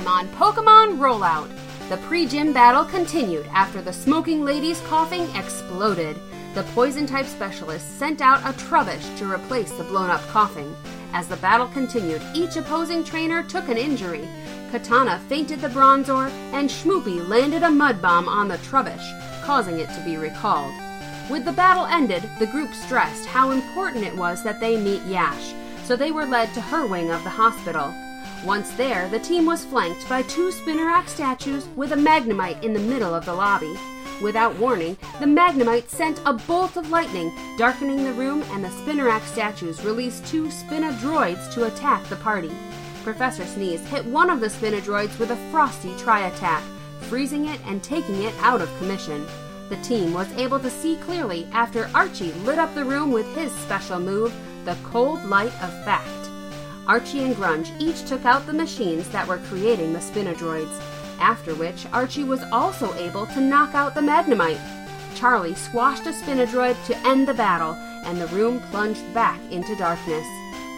Time on Pokemon Rollout, the pre gym battle continued after the smoking lady's Koffing exploded. The poison type specialist sent out a Trubbish to replace the blown up Koffing. As the battle continued, each opposing trainer took an injury. Katana fainted the Bronzor, and Schmoopy landed a mud bomb on the Trubbish, causing it to be recalled. With the battle ended, the group stressed how important it was that they meet Yash, so they were led to her wing of the hospital. Once there, the team was flanked by two Spinnerack statues with a Magnemite in the middle of the lobby. Without warning, the Magnemite sent a bolt of lightning, darkening the room, and the Spinnerack statues released two Spinadroids to attack the party. Professor Sneeze hit one of the Spinadroids with a frosty tri attack, freezing it and taking it out of commission. The team was able to see clearly after Archie lit up the room with his special move, the Cold Light of Fact. Archie and Grunge each took out the machines that were creating the Spinadroids, after which Archie was also able to knock out the Magnemite. Charlie squashed a Spinadroid to end the battle, and the room plunged back into darkness.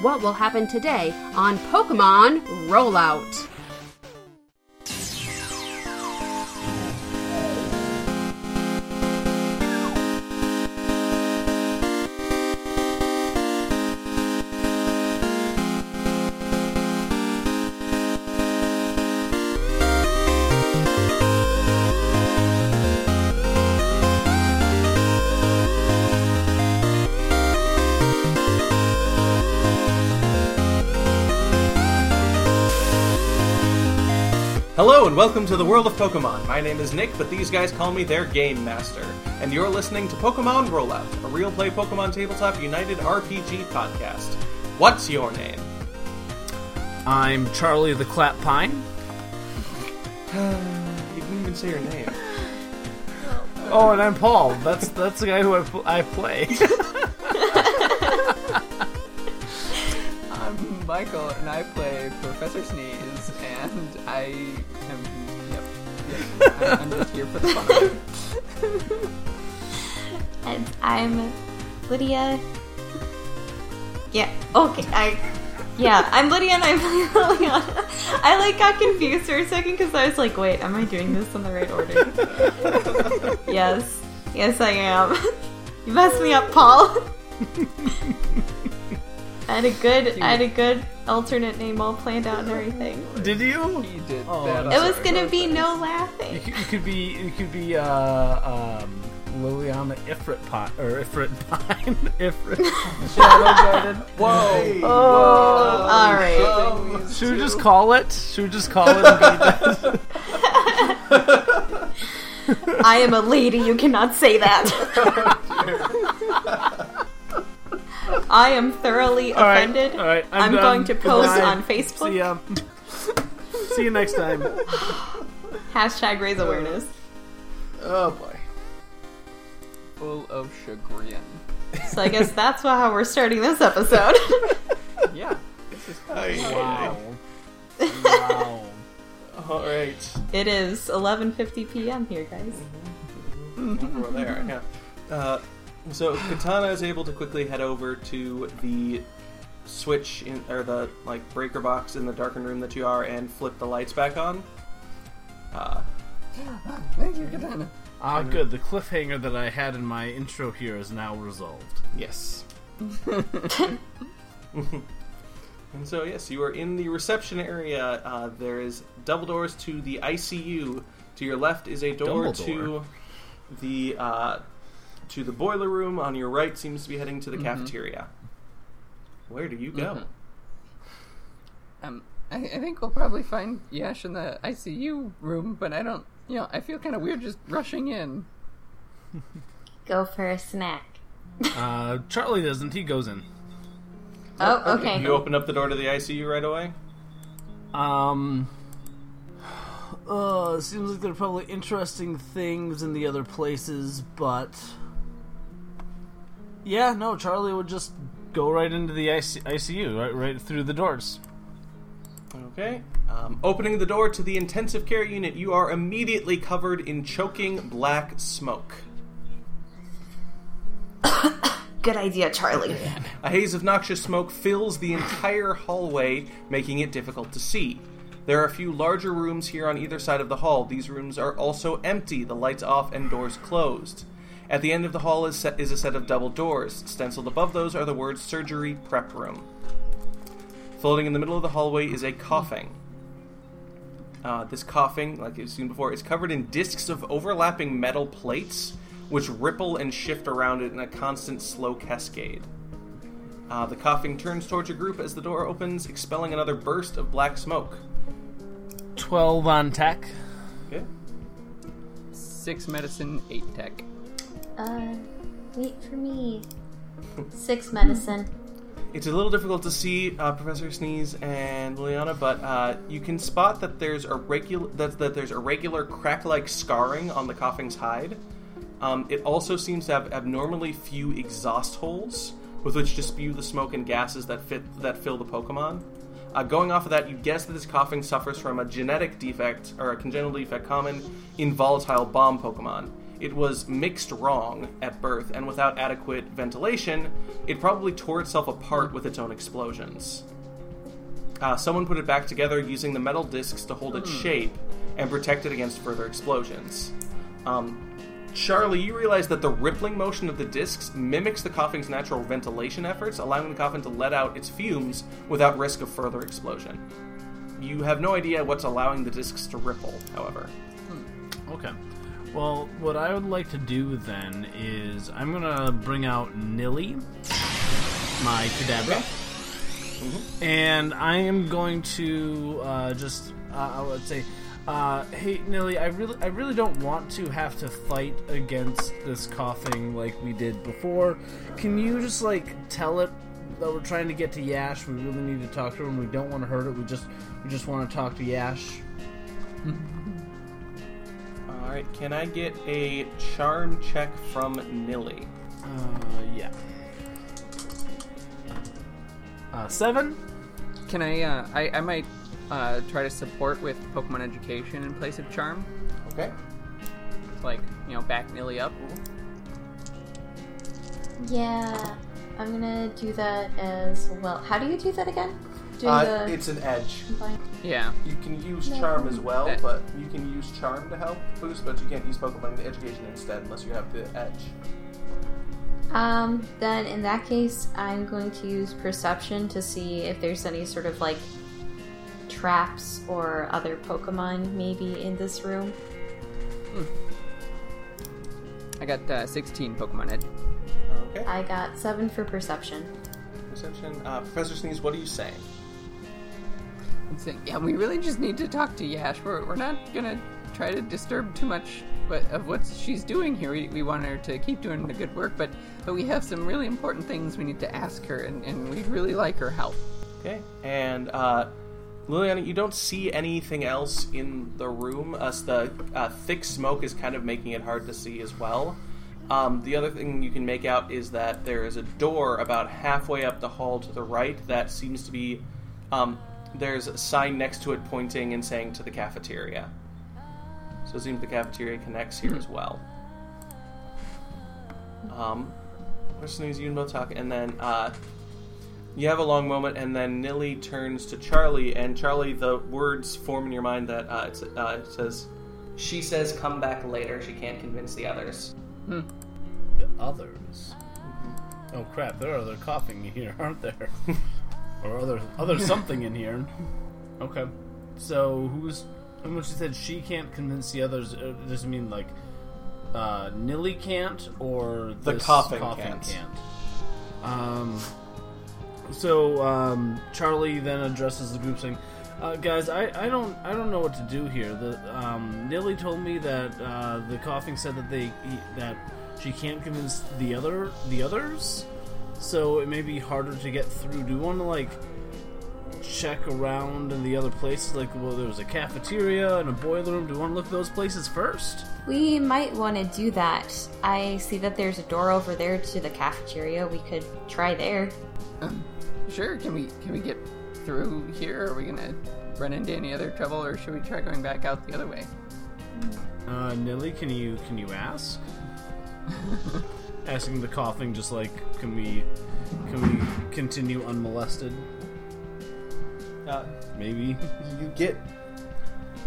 What will happen today on Pokemon Rollout? And welcome to the world of Pokemon. My name is Nick, but these guys call me their Game Master. And you're listening to Pokemon Rollout, a real play Pokemon Tabletop United RPG podcast. What's your name? I'm Charlie the Clap Pine. You didn't even say your name. Oh, and I'm Paul. That's that's the guy who I, pl- I play. I'm Michael, and I play Professor Sneeze, and I am. Yep. yep I'm just here for the fun. And I'm Lydia. Yeah, okay, I. Yeah, I'm Lydia and I'm Liliana. I like got confused for a second because I was like, wait, am I doing this in the right order? yes. Yes, I am. You messed me up, Paul. I had a good, I had a good alternate name all planned out and everything. Did you? He did Oh, that. It was sorry. gonna be no You laughing. could, you could be you could be uh um Liliana Ifrit Pine or Ifrit Pine Ifrit Shadow Guarded. Whoa! Oh, All right. should we just call it? Should we just call it? And be? I am a lady. You cannot say that. I am thoroughly All right, offended. all right. I'm, done. going to post Goodbye. on Facebook. See ya. See you next time. Hashtag raise awareness. Oh boy. Full of chagrin. So I guess that's why- how we're starting this episode. Yeah. This is Wow. wow. Alright. it is 11:50 p.m. here, guys. We're there, yeah. Uh, so Katana is able to quickly head over to the switch in or the like breaker box in the darkened room that you are and flip the lights back on. Uh, Thank you, Katana. Ah, good. The cliffhanger that I had in my intro here is now resolved. Yes. and so, yes, you are in the reception area. Uh, there is double doors to the ICU. To your left is a door Dumbledore. to the uh, to the boiler room. On your right seems to be heading to the Mhm. cafeteria. Where do you go? Mhm. Um, I, I think we'll probably find Yash in the ICU room, but I don't. You know, I feel kind of weird just rushing in. Go for a snack. Uh, Charlie doesn't. He goes in. Oh, okay. You open up the door to the ICU right away. Um. Uh, seems like there are probably interesting things in the other places, but. Yeah, no, Charlie would just go right into the IC- ICU, right, right through the doors. Okay. Um, opening the door to the intensive care unit, you are immediately covered in choking black smoke. Good idea, Charlie. A haze of noxious smoke fills the entire hallway, making it difficult to see. There are a few larger rooms here on either side of the hall. These rooms are also empty, the lights off and doors closed. At the end of the hall is, set, is a set of double doors. Stenciled above those are the words surgery prep room. Floating in the middle of the hallway is a Koffing. Uh, this Koffing, like you've seen before, is covered in discs of overlapping metal plates, which ripple and shift around it in a constant slow cascade. Uh, the Koffing turns towards your group as the door opens, expelling another burst of black smoke. 12 on tech. Okay. Six medicine, eight tech. Uh, wait for me. Six medicine. It's a little difficult to see uh, Professor Sneeze and Liliana, but uh, you can spot that there's a regular that, that there's irregular crack-like scarring on the Koffing's hide. Um, it also seems to have abnormally few exhaust holes with which to spew the smoke and gases that fit that fill the Pokemon. Uh, going off of that, you guess that this Koffing suffers from a genetic defect or a congenital defect common in volatile bomb Pokemon. It was mixed wrong at birth, and without adequate ventilation, it probably tore itself apart with its own explosions. Uh, someone put it back together using the metal discs to hold its shape and protect it against further explosions. Um, Charlie, you realize that the rippling motion of the discs mimics the Koffing's natural ventilation efforts, allowing the Koffing to let out its fumes without risk of further explosion. You have no idea what's allowing the discs to ripple, however. Okay. Well, what I would like to do then is I'm gonna bring out Nilly, my Kadabra, and I am going to uh, just uh, I would say, uh, hey Nilly, I really I really don't want to have to fight against this Koffing like we did before. Can you just like tell it that we're trying to get to Yash? We really need to talk to him. We don't want to hurt it. We just we just want to talk to Yash. Alright, can I get a charm check from Nilly? Uh, yeah. Uh, seven. Can I? Uh, I I might uh, try to support with Pokemon education in place of charm. Okay. Like you know, back Nilly up. Yeah, I'm gonna do that as well. How do you do that again? Do Uh, the it's an edge. Yeah. You can use charm as well, Eh. but you can use charm to help boost, but you can't use Pokemon education instead unless you have the edge. Um, then in that case, I'm going to use perception to see if there's any sort of like traps or other Pokemon maybe in this room. I got uh, 16 Pokemon Ed. Okay. I got seven for perception. Perception. Uh, Professor Sneeze, what are you saying? I'm saying, yeah, we really just need to talk to Yash. We're, we're not gonna try to disturb too much of what she's doing here. We, we want her to keep doing the good work, but but we have some really important things we need to ask her, and, and we'd really like her help. Okay. And uh, Liliana, you don't see anything else in the room. As the uh, thick smoke is kind of making it hard to see as well. Um, the other thing you can make out is that there is a door about halfway up the hall to the right that seems to be. Um, there's a sign next to it pointing and saying to the cafeteria. So it seems the cafeteria connects here as well. Um, what's the news you both talk, and then uh, you have a long moment, and then Nilly turns to Charlie, and Charlie, the words form in your mind that uh, it's, uh, it says, "She says come back later. She can't convince the others." Hmm. The others. Oh crap! There are other Koffing in here, aren't there? or other other something in here. Okay. So who's? And when she said she can't convince the others, uh, does it mean like uh, Nilly can't or The this Koffing can't. Um. So um, Charlie then addresses the group saying, uh, "Guys, I, I don't I don't know what to do here. The um, Nilly told me that uh, the Koffing said that they that she can't convince the other the others, so it may be harder to get through. Do you want to like check around in the other places? Like, well, there was a cafeteria and a boiler room. Do you want to look at those places first? We might want to do that. I see that there's a door over there to the cafeteria. We could try there. Sure. Can we can we get through here? Are we gonna run into any other trouble, or should we try going back out the other way? Uh, Nilly, can you can you ask? Asking the Koffing, just like, can we can we continue unmolested? Uh, Maybe. you get.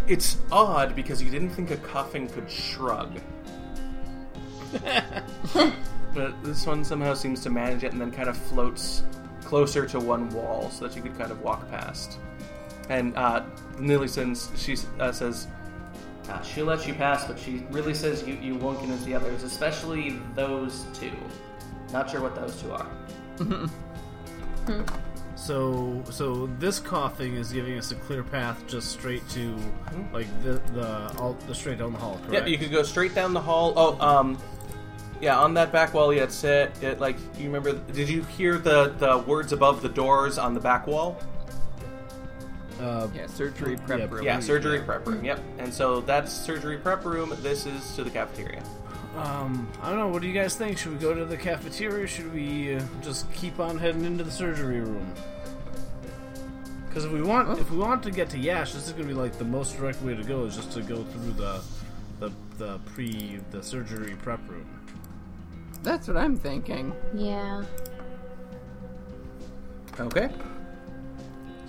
It's odd because you didn't think a Koffing could shrug. but this one somehow seems to manage it and then kind of floats closer to one wall so that you could kind of walk past. And uh, Nilly sends, she uh, says, Uh, she'll let you pass, but she really says you, you won't convince the others, especially those two. Not sure what those two are. So, so this Koffing is giving us a clear path just straight to, like the the all the straight down the hall. Correct? Yeah, you could go straight down the hall. Oh, um, yeah, on that back wall, you had said it like you remember. Did you hear the the words above the doors on the back wall? Uh, Yeah, surgery prep Yeah, room. Yeah, surgery prep room. Yep. And so that's surgery prep room. This is to the cafeteria. um, I don't know. What do you guys think? Should we go to the cafeteria? or Should we uh, just keep on heading into the surgery room? Because if we want, if we want to get to Yash, this is going to be like the most direct way to go is just to go through the, the, the pre, the surgery prep room. That's what I'm thinking. Yeah. Okay.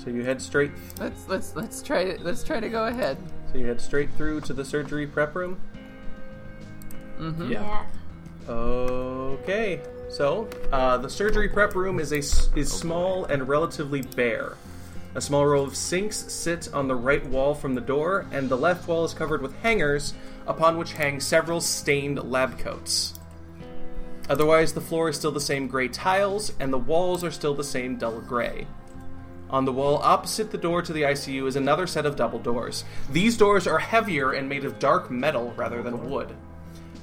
So you head straight. Let's let's let's try to let's try to go ahead. So you head straight through to the surgery prep room. Mm-hmm. Yeah. Okay. So, uh, the surgery prep room is a s- is small and relatively bare. A small row of sinks sit on the right wall from the door, and the left wall is covered with hangers, upon which hang several stained lab coats. Otherwise, the floor is still the same gray tiles, and the walls are still the same dull gray. On the wall opposite the door to the ICU is another set of double doors. These doors are heavier and made of dark metal rather than wood.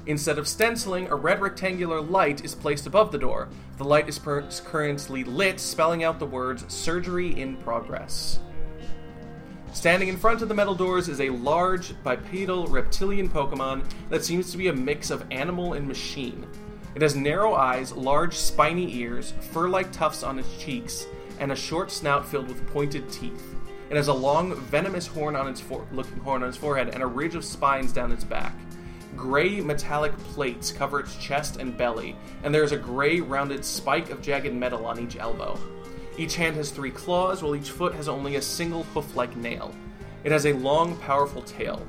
Instead of stenciling, a red rectangular light is placed above the door. The light is per- currently lit, spelling out the words Surgery in Progress. Standing in front of the metal doors is a large, bipedal reptilian Pokemon that seems to be a mix of animal and machine. It has narrow eyes, large spiny ears, fur like tufts on its cheeks, and a short snout filled with pointed teeth. It has a long, venomous horn on its for- looking horn on its forehead and a ridge of spines down its back. Gray metallic plates cover its chest and belly, and there is a gray rounded spike of jagged metal on each elbow. Each hand has three claws, while each foot has only a single hoof like nail. It has a long, powerful tail.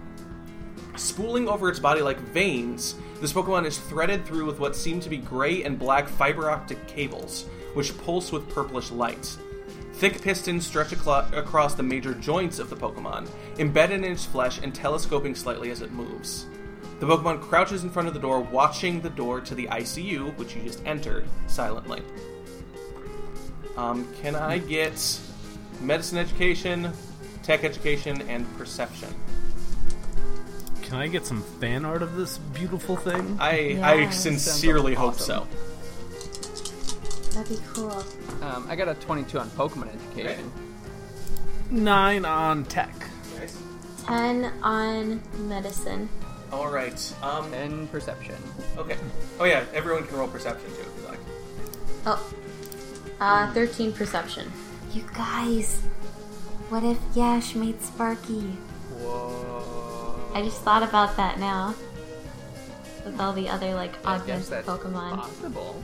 Spooling over its body like veins, this Pokemon is threaded through with what seem to be gray and black fiber optic cables, which pulse with purplish light. Thick pistons stretch aclo- across the major joints of the Pokemon, embedded in its flesh and telescoping slightly as it moves. The Pokemon crouches in front of the door, watching the door to the ICU, which you just entered, silently. Um, can I get medicine education, tech education, and perception? Can I get some fan art of this beautiful thing? I I Yeah. sincerely hope awesome. so. That'd be cool. Um, I got a 22 on Pokemon education. Nine on tech. Nice. 10 on medicine. All right. Um. And perception. Okay. Oh yeah. Everyone can roll perception too if you like. Oh. Uh, 13 perception. You guys, what if Yash made Sparky? Whoa. I just thought about that now. With all the other, like, I guess augmented that's Pokemon. possible.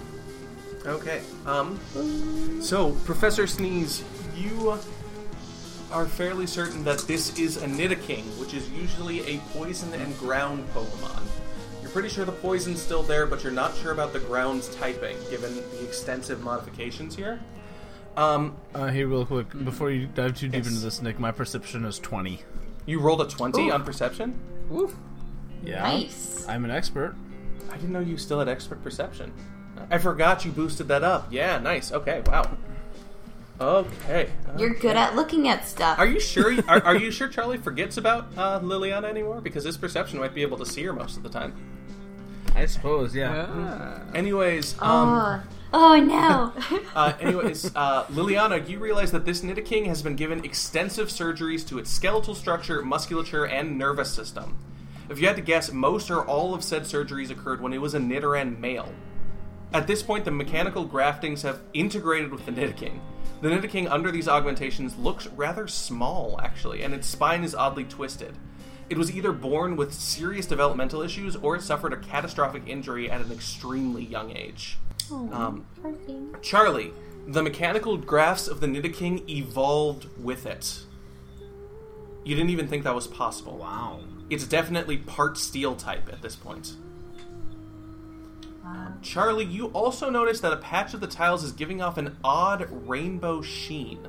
Okay. Um. So, Professor Sneeze, you are fairly certain that this is a Nidoking, which is usually a poison and ground Pokemon. You're pretty sure the poison's still there, but you're not sure about the ground's typing, given the extensive modifications here. Um, Uh, here, real quick, before you dive too deep Yes. into this, Nick, my perception is 20. you rolled a 20 Ooh. on perception? Woof. Yeah. Nice. I'm an expert. I didn't know you still had expert perception. I forgot you boosted that up. Yeah, nice. Okay, wow. Okay. You're good at looking at stuff. Are you sure? Are, are you sure Charlie forgets about uh, Liliana anymore? Because his perception might be able to see her most of the time. I suppose, yeah. Ah. Anyways, um, oh. oh no. uh, anyways, uh, Liliana, you realize that this Nidoking has been given extensive surgeries to its skeletal structure, musculature, and nervous system. If you had to guess, most or all of said surgeries occurred when it was a Nidoran male. At this point, the mechanical graftings have integrated with the Nidoking. The Nidoking under these augmentations looks rather small, actually, and its spine is oddly twisted. It was either born with serious developmental issues or it suffered a catastrophic injury at an extremely young age. Um, Charlie, the mechanical graphs of the Nidoking evolved with it. You didn't even think that was possible. Wow. It's definitely part steel type at this point. Charlie, you also notice that a patch of the tiles is giving off an odd rainbow sheen.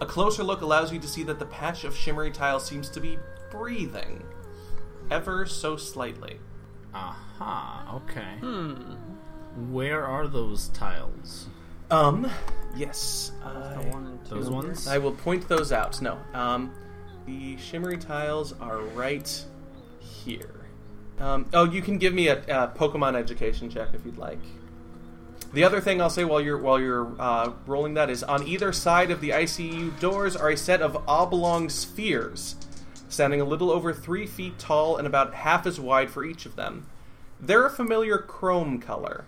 A closer look allows you to see that the patch of shimmery tile seems to be breathing, ever so slightly. Aha. Okay. Hmm. Where are those tiles? Um, yes. The I, one and two. Those ones. I will point those out. No, um, the shimmery tiles are right here. Um, oh, you can give me a, a Pokemon education check if you'd like. The other thing I'll say while you're while you're uh, rolling that is on either side of the ICU doors are a set of oblong spheres, standing a little over three feet tall and about half as wide for each of them. They're a familiar chrome color.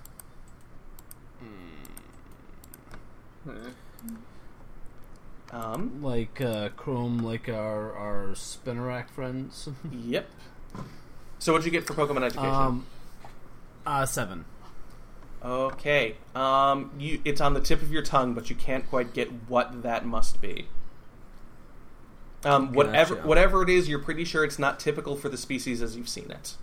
Um, Like uh, Chrome, like our our Spinnerack friends. Yep. So what'd you get for Pokemon education? um, uh, seven. okay. Um, you it's on the tip of your tongue, but you can't quite get what that must be. Um, whatever Gotcha. whatever it is, you're pretty sure it's not typical for the species as you've seen it.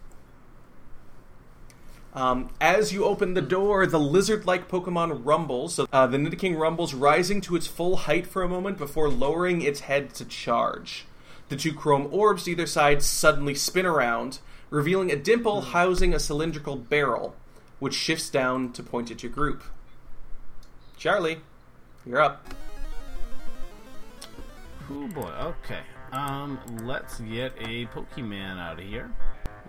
Um, as you open the door, the lizard-like Pokemon rumbles. So uh, the Nidoking rumbles, rising to its full height for a moment before lowering its head to charge. The two chrome orbs to either side suddenly spin around, revealing a dimple housing a cylindrical barrel, which shifts down to point at your group. Charlie, you're up. Oh boy. Okay. Um, let's get a Pokemon out of here.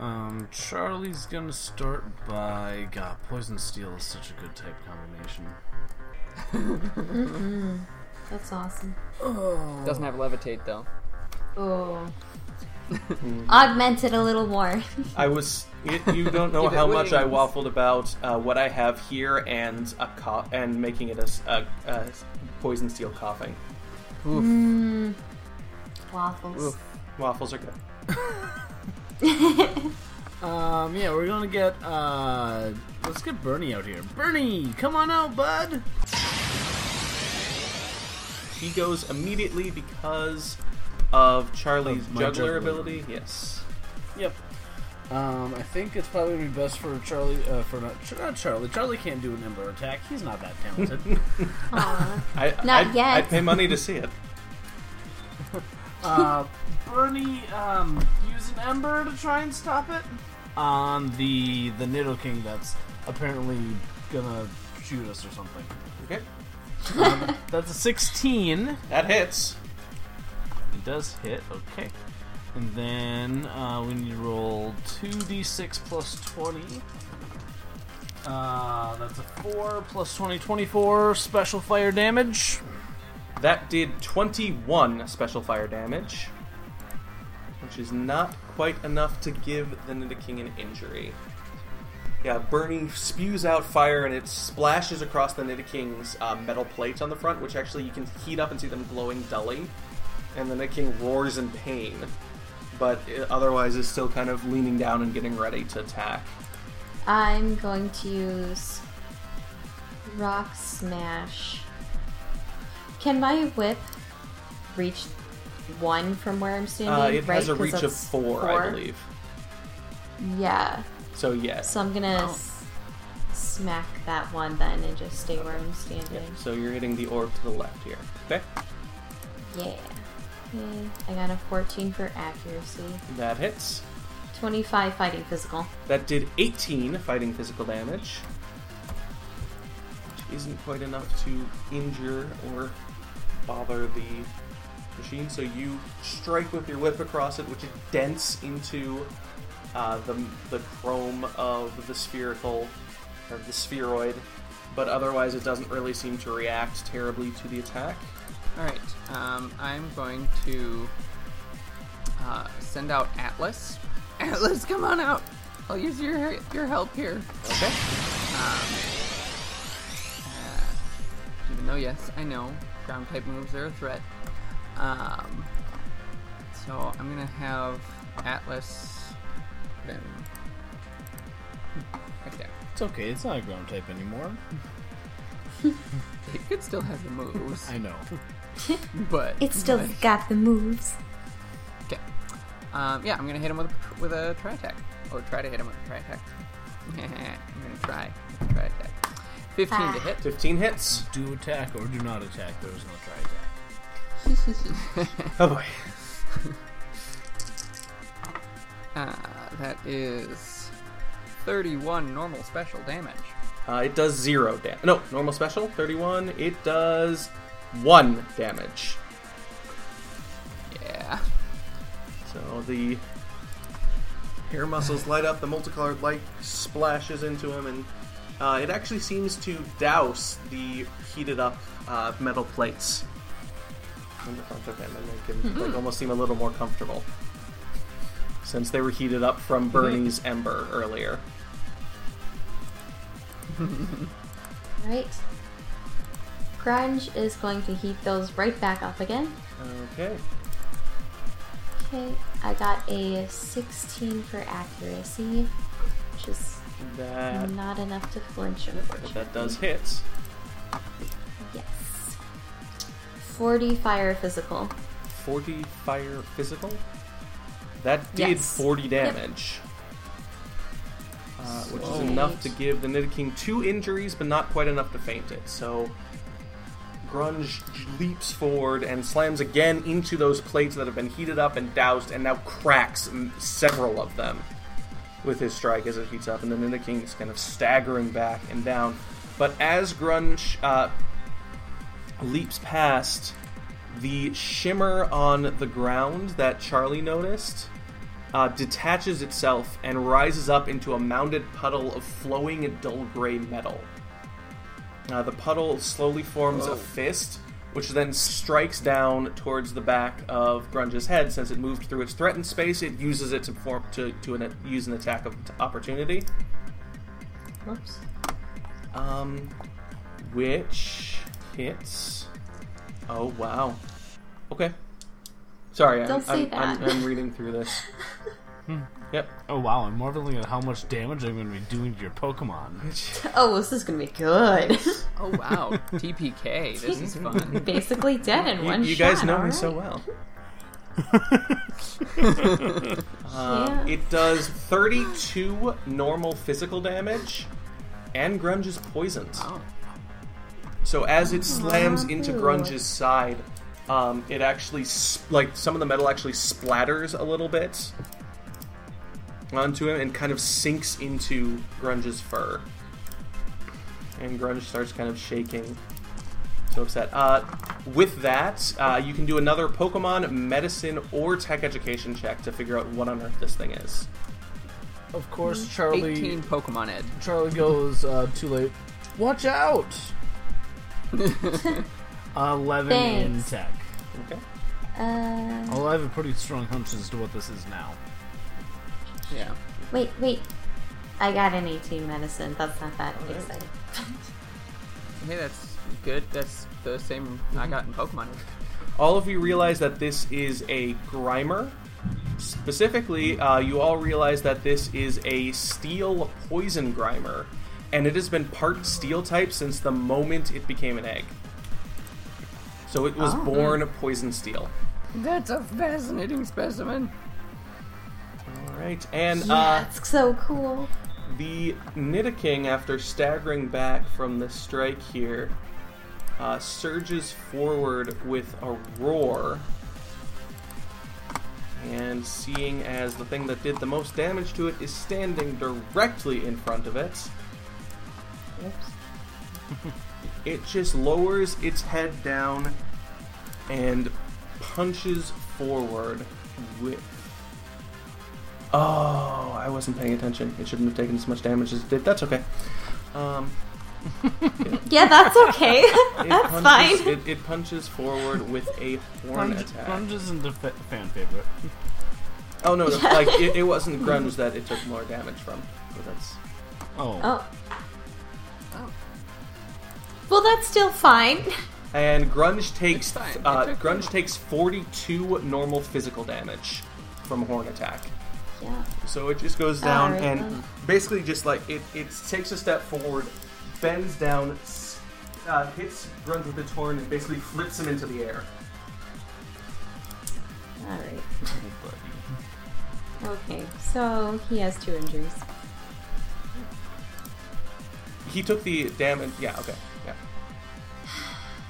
Um, Charlie's gonna start by God. Poison Steel is such a good type combination. That's awesome. Doesn't have levitate though. Oh. Augment it a little more. I was. You, you don't know Give it how much I wings. waffled about uh, what I have here and a co- and making it a, s- a- a poison steel Koffing. Mm. Waffles. Oof. Waffles are good. Um, yeah, we're gonna get uh, let's get Bernie out here. Bernie, come on out, bud. He goes immediately because of Charlie's Of juggler, juggler. ability. Yes. Yep. Um, I think it's probably gonna be best for Charlie. Uh, for not, not Charlie. Charlie can't do an Ember attack. He's not that talented. I, Not I'd, yet. I'd pay money to see it. uh, Bernie, um, use an Ember to try and stop it on the the Nidoking that's apparently gonna shoot us or something. Okay. Um, that's a 16. That hits. Does hit, okay. And then uh, we need to roll 2d6 plus 20. Uh, that's a 4 plus 20, 24 special fire damage. That did 21 special fire damage, which is not quite enough to give the Nidoking an injury. Yeah, Bernie spews out fire and it splashes across the Nidoking's uh, metal plates on the front, which actually you can heat up and see them glowing dully. And the king roars in pain, but it otherwise is still kind of leaning down and getting ready to attack. I'm going to use Rock Smash. Can my whip reach one from where I'm standing? Uh, it right? has a 'Cause reach of that's four, I believe. Yeah. So yes. So I'm gonna Oh. s- smack that one then and just stay where I'm standing. Yep, so you're hitting the orb to the left here. Okay. Yeah. Okay, I got a 14 for accuracy. That hits. 25 fighting physical. That did 18 fighting physical damage. Which isn't quite enough to injure or bother the machine. So you strike with your whip across it, which it dents into uh, the, the chrome of the spherical, or the spheroid. But otherwise, it doesn't really seem to react terribly to the attack. All right. Um, I'm going to uh, send out Atlas. Atlas, come on out. I'll use your your help here. Okay. Um, uh, even though, yes, I know ground type moves are a threat. Um, so I'm gonna have Atlas. Then right there. It's okay, it's not a ground type anymore. It could still have the moves, I know. but it still but- got the moves. okay. Um, yeah, I'm gonna hit him with a, with a try attack, or try to hit him with a try attack. I'm gonna try try attack. Fifteen to Ah. hit. 15 hits. Do attack or do not attack. There is no try attack. Oh boy. Uh, that is thirty-one normal special damage. Uh, it does zero damage. No, normal special, 31. It does one damage. Yeah. So the hair muscles light up, the multicolored light splashes into him, and uh, it actually seems to douse the heated up uh, metal plates in the front of him and make him like, almost seem a little more comfortable. Since they were heated up from Bernie's ember earlier. Right. Grunge is going to heat those right back up again. Okay. Okay, I got a 16 for accuracy, which is That not enough to flinch, unfortunately. that does hit. Yes. 40 fire physical. 40 fire physical. That did Yes. 40 damage. Uh, which is enough to give the Nidoking King two injuries, but not quite enough to faint it. So, Grunge leaps forward and slams again into those plates that have been heated up and doused, and now cracks several of them with his strike as it heats up. And the Nidoking King is kind of staggering back and down. But as Grunge uh, leaps past, the shimmer on the ground that Charlie noticed uh, detaches itself and rises up into a mounded puddle of flowing dull gray metal. Uh, the puddle slowly forms a fist, which then strikes down towards the back of Grunge's head. Since it moved through its threatened space, it uses it to form to, to an, use an attack of opportunity. Whoops. Um, which hits. Oh wow. Okay. Sorry, I'm, say I'm, that. I'm, I'm reading through this. yep. Oh wow, I'm marveling at how much damage I'm going to be doing to your Pokemon. Oh, this is gonna be good. Oh wow, TPK. This is fun. Basically dead in You, one you shot. guys know me alright. so well. Yeah. Um, it does 32 normal physical damage, and Grunge is poisoned. Wow. So as it slams into Grunge's side, um, it actually sp- like some of the metal actually splatters a little bit onto him and kind of sinks into Grunge's fur. And Grunge starts kind of shaking. So upset. Uh, with that, uh, you can do another Pokemon, Medicine, or Tech Education check to figure out what on earth this thing is. Of course, Charlie. 18 Pokemon Ed. Charlie goes uh, too late. Watch out! Eleven in tech. Okay. Uh, Although I have a pretty strong hunch as to what this is now. Yeah. wait, wait. I got an 18 medicine. That's not that exciting. Hey, that's good. That's the same I got in Pokemon. all of you realize that this is a Grimer. Specifically, uh, you all realize that this is a steel poison Grimer, and it has been part steel type since the moment it became an egg. So it was Oh. born poison steel. That's a fascinating specimen. All right, and Yeah, uh, it's so cool. the Nidoking, after staggering back from the strike here, uh, surges forward with a roar. And seeing as the thing that did the most damage to it is standing directly in front of it, Oops. it just lowers its head down and punches forward with. Oh, I wasn't paying attention. It shouldn't have taken as much damage as it did. That's okay. Um, Yeah, that's okay. it that's punches, fine. It, it punches forward with a horn Grunge, attack. Grunge isn't a fa- fan favorite. Oh no, no like it, it wasn't grunge that it took more damage from. So that's Oh. Oh. Well, that's still fine. and grunge takes fine. Uh, took grunge takes forty-two normal physical damage from horn attack. Yeah. So it just goes down Alright, and then. basically just like it, it takes a step forward, bends down, uh, hits Grunge with its horn and basically flips him into the air. Alright. Okay, so he has two injuries. He took the damage. Yeah, okay.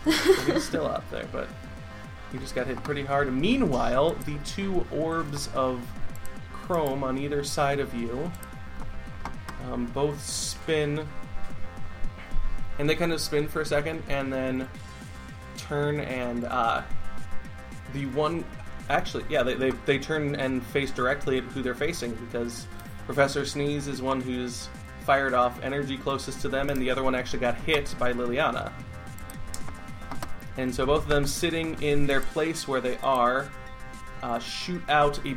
He's still up there, but he just got hit pretty hard. Meanwhile, the two orbs of chrome on either side of you um, both spin. And they kind of spin for a second and then turn and uh, the one. Actually, yeah, they, they, they turn and face directly at who they're facing because Professor Sneeze is one who's fired off energy closest to them, and the other one actually got hit by Liliana. And so both of them sitting in their place where they are uh, shoot out a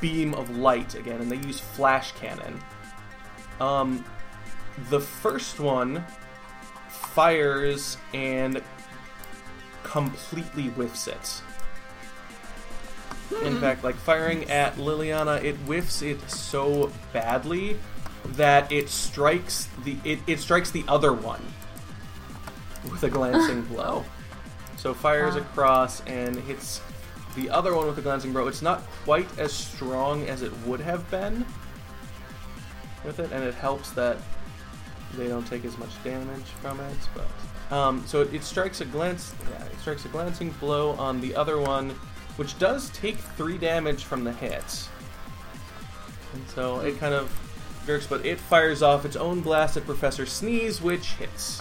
beam of light again, and they use flash cannon. Um, the first one fires and completely whiffs it. In fact, like firing at Liliana, it whiffs it so badly that it strikes the it, it strikes the other one with a glancing blow. So fires across and hits the other one with a glancing blow. It's not quite as strong as it would have been with it, and it helps that they don't take as much damage from it. But um, so it, it strikes a glance. Yeah, it strikes a glancing blow on the other one, which does take three damage from the hit. And so it kind of jerks, but it fires off its own blast at Professor Sneeze, which hits.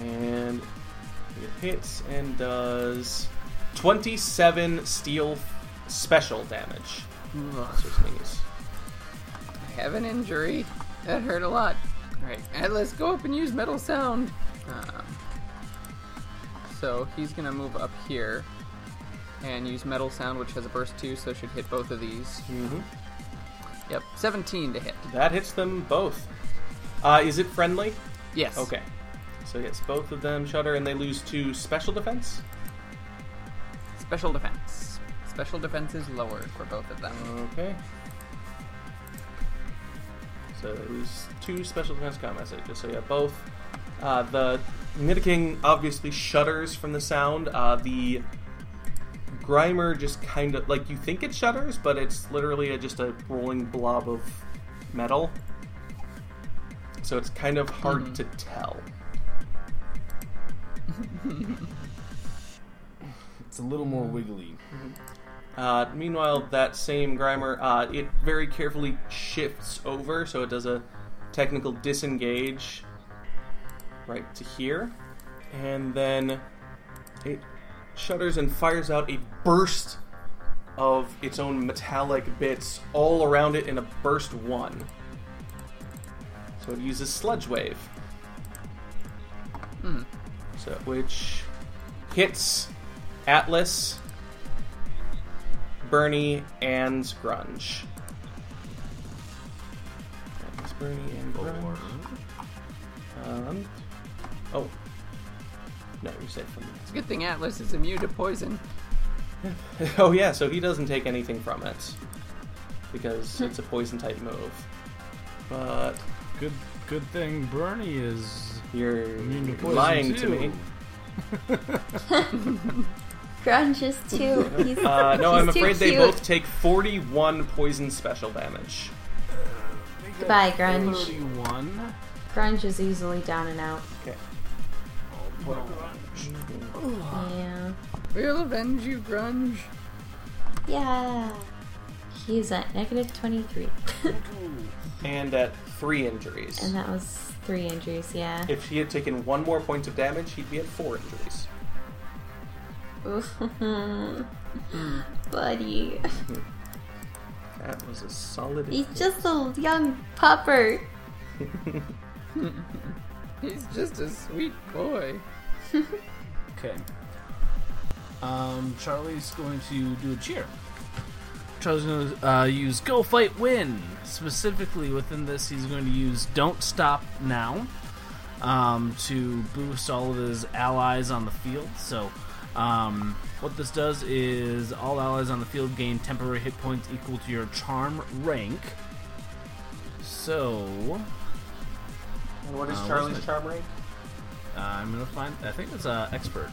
And it hits and does 27 steel special damage. Sneeze. I have an injury. That hurt a lot. Alright, and let's go up and use Metal Sound. Um, so he's gonna move up here and use Metal Sound, which has a burst too, so should hit both of these. Mm-hmm. Yep, 17 to hit. That hits them both. Uh, is it friendly? Yes. Okay. So yes, both of them shudder and they lose two special defense. Special defense. Special defense is lower for both of them. Okay. So they lose two special defense combat saves. So yeah, both. Uh, the Nidoking obviously shudders from the sound. Uh, the Grimer just kind of like you think it shudders, but it's literally a, just a rolling blob of metal. So it's kind of hard to tell. It's a little more wiggly. Uh, meanwhile, that same Grimer, uh, it very carefully shifts over, so it does a technical disengage right to here. And then it shudders and fires out a burst of its own metallic bits all around it in a burst one. So it uses Sludge Wave. So, which hits Atlas, Bernie, and Grunge. Atlas, Bernie, and Grunge. Um, oh. No, you're safe from It's a good thing Atlas is immune to poison. oh, yeah, so he doesn't take anything from it. Because it's a poison type move. But Good, good thing Bernie is you're immune to poison lying to me. Grunge is too. He's, Uh, no, he's I'm too afraid they cute. both take 41 poison special damage. Goodbye, Grunge. Thirty-one. Grunge is easily down and out. Okay. Yeah. We'll avenge you, Grunge. Yeah. He's at negative 23. And at three injuries. and that was three injuries, yeah. If he had taken one more point of damage, he'd be at four injuries. Buddy. That was a solid. He's just a young pupper. He's just a sweet boy. Okay. Um, Charlie's going to do a cheer. Charlie's going to uh, use Go Fight Win. Specifically within this, he's going to use Don't Stop Now um, to boost all of his allies on the field. So, um, what this does is all allies on the field gain temporary hit points equal to your charm rank. So, And what is Uh, Charlie's charm rank? Uh, I'm gonna find. I think it's uh, expert.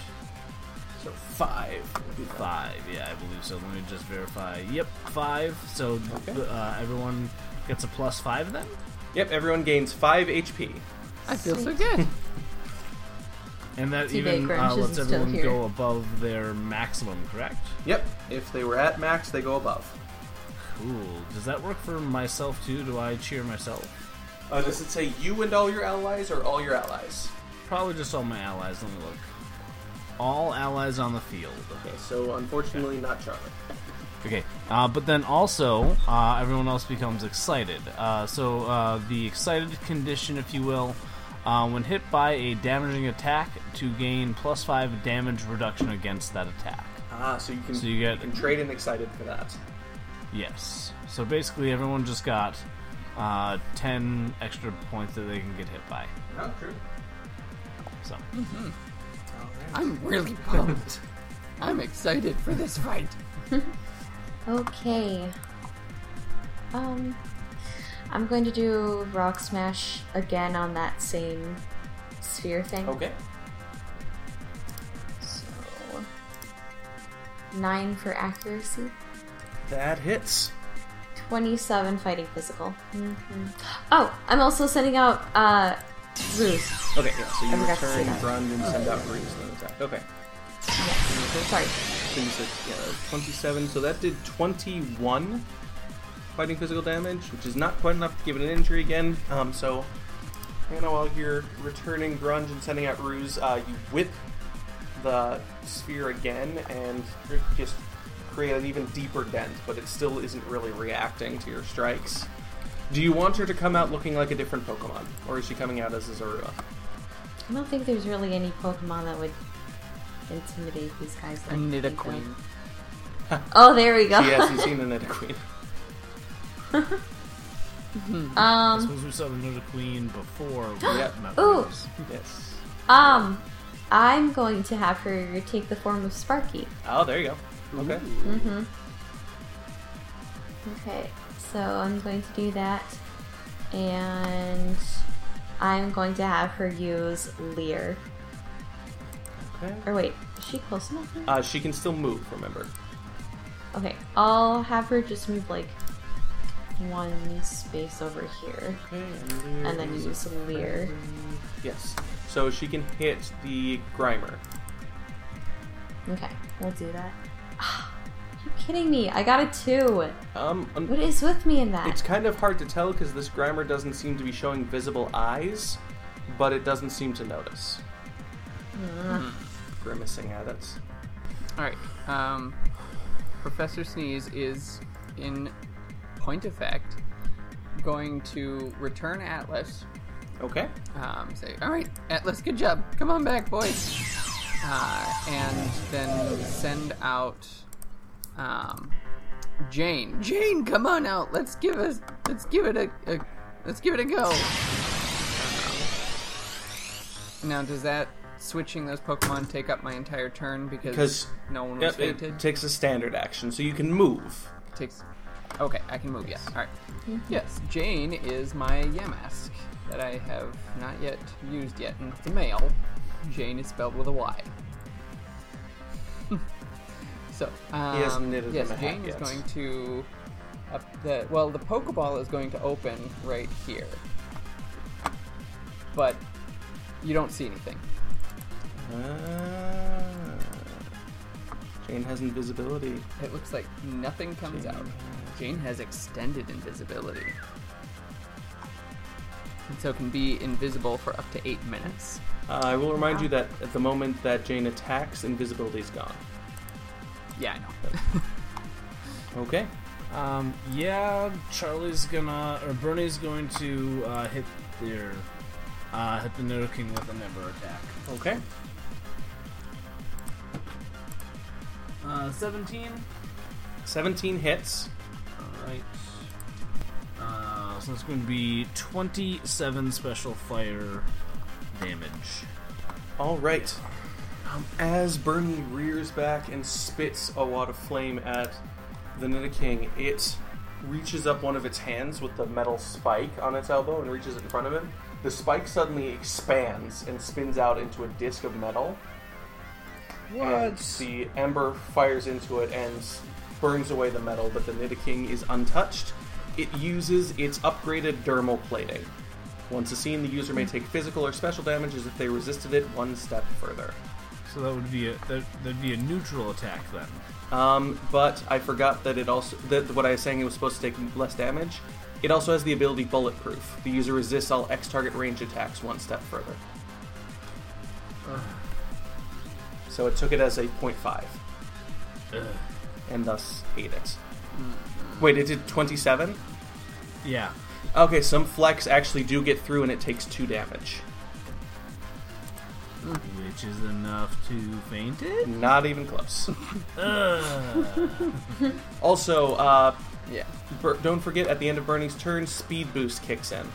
So five. would be fine. Five, yeah, I believe so. Let me just verify. Yep, five. So Okay. uh, everyone gets a plus five then. Yep, everyone gains five HP. I feel so good. And that Too even uh, lets everyone go above their maximum, correct? Yep, if they were at max, they go above. Cool. Does that work for myself too? Do I cheer myself? Uh, does it say you and all your allies, or all your allies? Probably just all my allies. Let me look. All allies on the field. Okay, so unfortunately, not Charlie. Okay, uh, but then also uh, everyone else becomes excited. Uh, so uh, the excited condition, if you will, uh, when hit by a damaging attack, to gain plus five damage reduction against that attack. Ah, so you can So you get- can trade in excited for that. Yes. So basically, everyone just got uh, ten extra points that they can get hit by. Oh, true. So I'm really pumped. I'm excited for this fight. Okay. Um, I'm going to do rock smash again on that same sphere thing. Okay. So nine for accuracy, That hits. twenty-seven fighting physical. hmm Oh, I'm also sending out uh ruse. Okay, yeah, so you return, run, and send out rings and then attack. Okay. Yes. Sorry. So you said, yeah, 27, so that did 21 fighting physical damage, which is not quite enough to give it an injury again. Um, so, Hannah, while you're returning grunge and sending out ruse, uh, you whip the sphere again and just create an even deeper dent, but it still isn't really reacting to your strikes. Do you want her to come out looking like a different Pokemon, or is she coming out as a Zorua? I don't think there's really any Pokemon that would intimidate these guys. A Like I think Nidoqueen. of. Oh, there we go. She hasn't seen a Nidoqueen. I um, suppose we saw the Noda Queen before. we Ooh. Yes. um, I'm going to have her take the form of Sparky. Oh, there you go. Okay. Mm-hmm. Okay, so I'm going to do that, and I'm going to have her use Leer. Okay. Or wait, is she close enough? now? Uh, she can still move, remember. Okay, I'll have her just move like one space over here. Okay, and, And then use Leer. Yes. So she can hit the Grimer. Okay, we'll do that. you kidding me? I got a two. Um, un- What is with me in that? it's kind of hard to tell because this Grimer doesn't seem to be showing visible eyes, but it doesn't seem to notice. Grimacing at it. All right. Um, Professor Sneeze is, in point of fact, going to return Atlas. Okay. Um, say, all right, Atlas, good job. Come on back, boys. Uh, and then send out um, Jane. Jane, come on out. Let's give us. Let's give it a. a let's give it a go. Now, does that switching those Pokemon take up my entire turn because, Because no one was Yep, fainted? it takes a standard action, so you can move. It takes. Okay, I can move. Yes. All right. Yes, Jane is my Yamask that I have not yet used yet, and it's a male. Jane is spelled with a Y. so, um, hasn't knitted yes, him a hat Jane is going to up the well. The Pokeball is going to open right here, but you don't see anything. Ah. Jane has invisibility. It looks like nothing comes Jane out. Jane has extended invisibility. And so can be invisible for up to eight minutes. Uh, I will remind you that at the moment that Jane attacks, invisibility is gone. Yeah, I know. Okay. Um, yeah, Charlie's gonna or Bernie's going to uh, hit their uh, hit the Nidoking with a Ember attack. Okay. Uh, seventeen. 17 hits. All right. Uh, so it's going to be twenty-seven special fire damage. All right. Um, as Bernie rears back and spits a wad of flame at the Nidoking, it reaches up one of its hands with the metal spike on its elbow and reaches it in front of him the spike suddenly expands and spins out into a disc of metal. And the ember fires into it and burns away the metal, but the Nidoking is untouched. It uses its upgraded dermal plating. Once a scene, the user may take physical or special damage as if they resisted it one step further. So that would be a that, that'd be a neutral attack then. Um, but I forgot that it also that what I was saying it was supposed to take less damage. It also has the ability bulletproof. The user resists all X target range attacks one step further. So it took it as a 0.5, and thus ate it. Wait, it did 27? Yeah. Okay, some flecks actually do get through and it takes 2 damage. Which is enough to faint it. Not even close. Ugh. also, uh, Yeah. Bur- don't forget at the end of Bernie's turn, speed boost kicks in.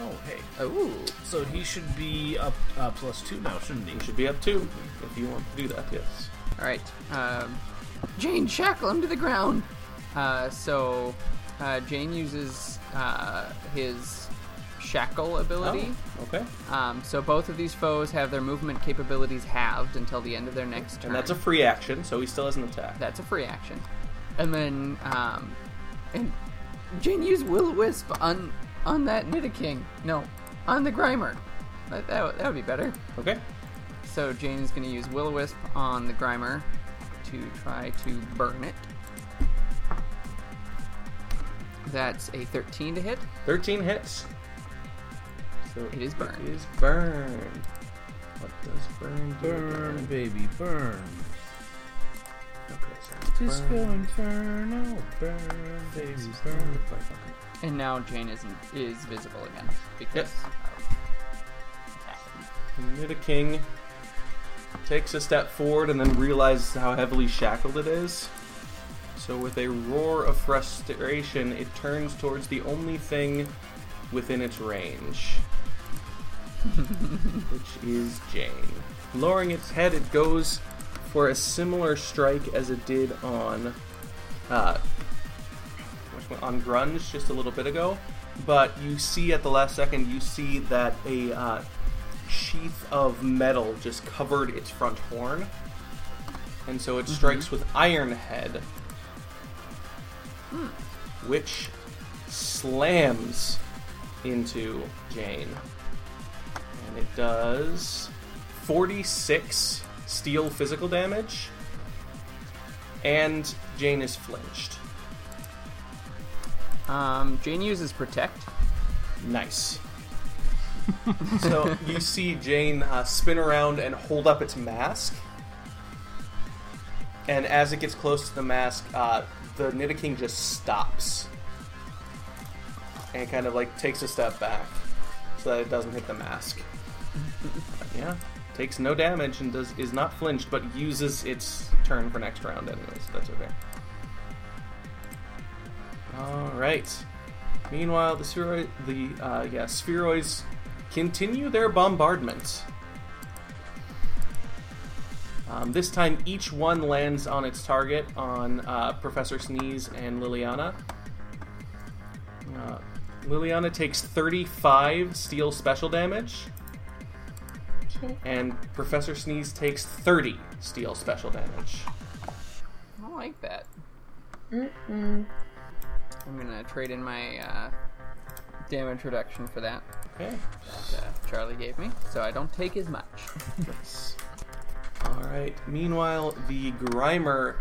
oh hey. Oh. So he should be up uh, plus two now, shouldn't he? You should be up 2 if you want to do that, yes. All right. Um, Jane, shackle him to the ground. Uh, so uh, Jane uses uh, his shackle ability. Oh, okay. Um, so both of these foes have their movement capabilities halved until the end of their next turn. And that's a free action, so he still has an attack. That's a free action. And then, um, and Jane used Will Wisp on on that Nidoking. No, on the Grimer. That, that, would- that would be better. Okay. So Jane is going to use Will Wisp on the Grimer to try to burn it. That's a 13 to hit. 13 hits. So It is burned. It is burned. What does burn do? Burn, baby, burn. Okay, so it's Disco burn. Inferno, burn, baby, burn. And now Jane is is visible again because Yep. of that. Nidoking takes a step forward and then realizes how heavily shackled it is. So, with a roar of frustration, it turns towards the only thing within its range, which is Jane. Lowering its head, it goes for a similar strike as it did on uh, on Grunge just a little bit ago. But you see at the last second, you see that a uh, sheath of metal just covered its front horn. And so it strikes with Iron Head, which slams into Jane. And it does 46 steel physical damage. And Jane is flinched. Um, Jane uses protect. Nice. so you see Jane uh, spin around and hold up its mask. And as it gets close to the mask, uh, the Nidoking just stops. And kind of like takes a step back so that it doesn't hit the mask. Yeah, takes no damage and does is not flinched, but uses its turn for next round anyways. That's okay. All right. Meanwhile, the the uh, yeah, spheroids continue their bombardment. Um, this time, each one lands on its target on uh, Professor Sneeze and Liliana. Uh, Liliana takes 35 steel special damage, Okay. and Professor Sneeze takes 30 steel special damage. I like that. Mm-mm. I'm gonna trade in my uh, damage reduction for that Okay. that uh, Charlie gave me, so I don't take as much. Nice. All right. Meanwhile, the Grimer,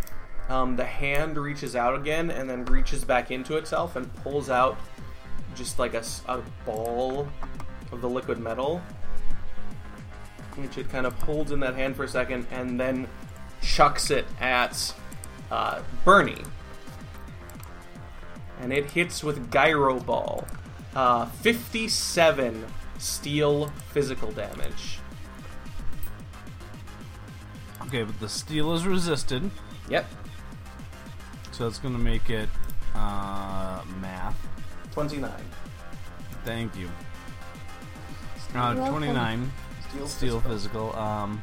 um, the hand reaches out again and then reaches back into itself and pulls out just like a ball of the liquid metal, which it kind of holds in that hand for a second and then chucks it at uh, Bernie. And it hits with Gyro Ball. Uh, 57 steel physical damage. Okay, but the steel is resisted, Yep. so it's going to make it uh, math. 29. Thank you. Uh, You're welcome. 29 Steel, steel physical. Um,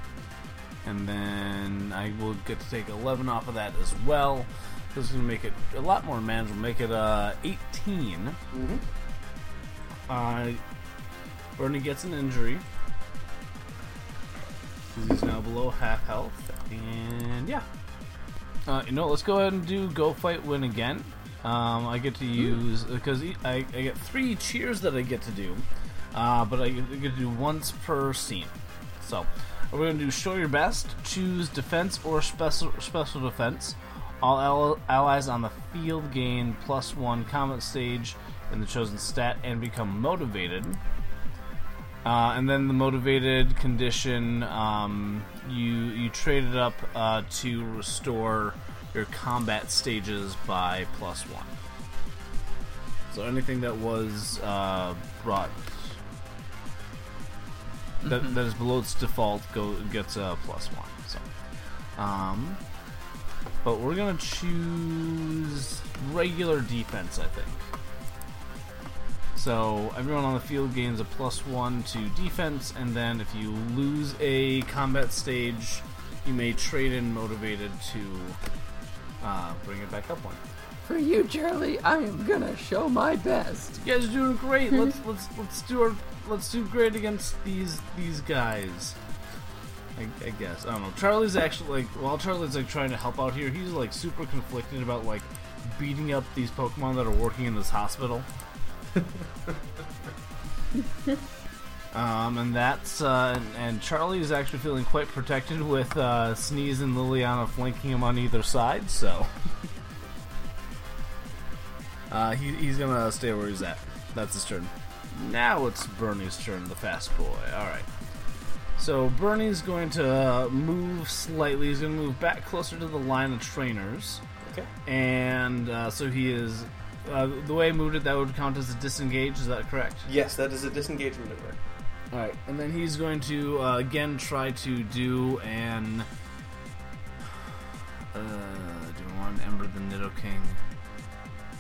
and then I will get to take 11 off of that as well. This is going to make it a lot more manageable. Make it uh, 18. hmm Uh, Bernie gets an injury. He's now below half health. And yeah. Uh, you know, let's go ahead and do go fight win again. Um, I get to use because I, I get three cheers that I get to do, uh, but I get, get to do once per scene. So we're going to do show your best, choose defense or special special defense. All al- allies on the field gain plus one combat stage in the chosen stat and become motivated. Uh, and then the motivated condition, um, you you trade it up uh, to restore your combat stages by plus one. So anything that was uh, brought that, that is below its default go gets a plus one. So, um, but we're gonna choose regular defense, I think. So everyone on the field gains a plus one to defense, and then if you lose a combat stage, you may trade in motivated to uh, bring it back up one. For you, Charlie, I am gonna show my best. You guys are doing great. let's let's let's do our let's do great against these these guys. I, I guess I don't know. Charlie's actually like while Charlie's like trying to help out here, he's like super conflicted about like beating up these Pokemon that are working in this hospital. um, and that's uh, and, and Charlie is actually feeling quite protected with uh, Sneeze and Liliana flanking him on either side. So uh, he, he's gonna stay where he's at. That's his turn. Now it's Bernie's turn, the fast boy. Alright. So Bernie's going to uh, move slightly. He's going to move back closer to the line of trainers. Okay. And uh, so he is. Uh, the way I moved it, that would count as a disengage. Is that correct? Yes, that is a disengage maneuver. Alright. And then he's going to uh, again try to do an. Uh, do want Ember the Nido King?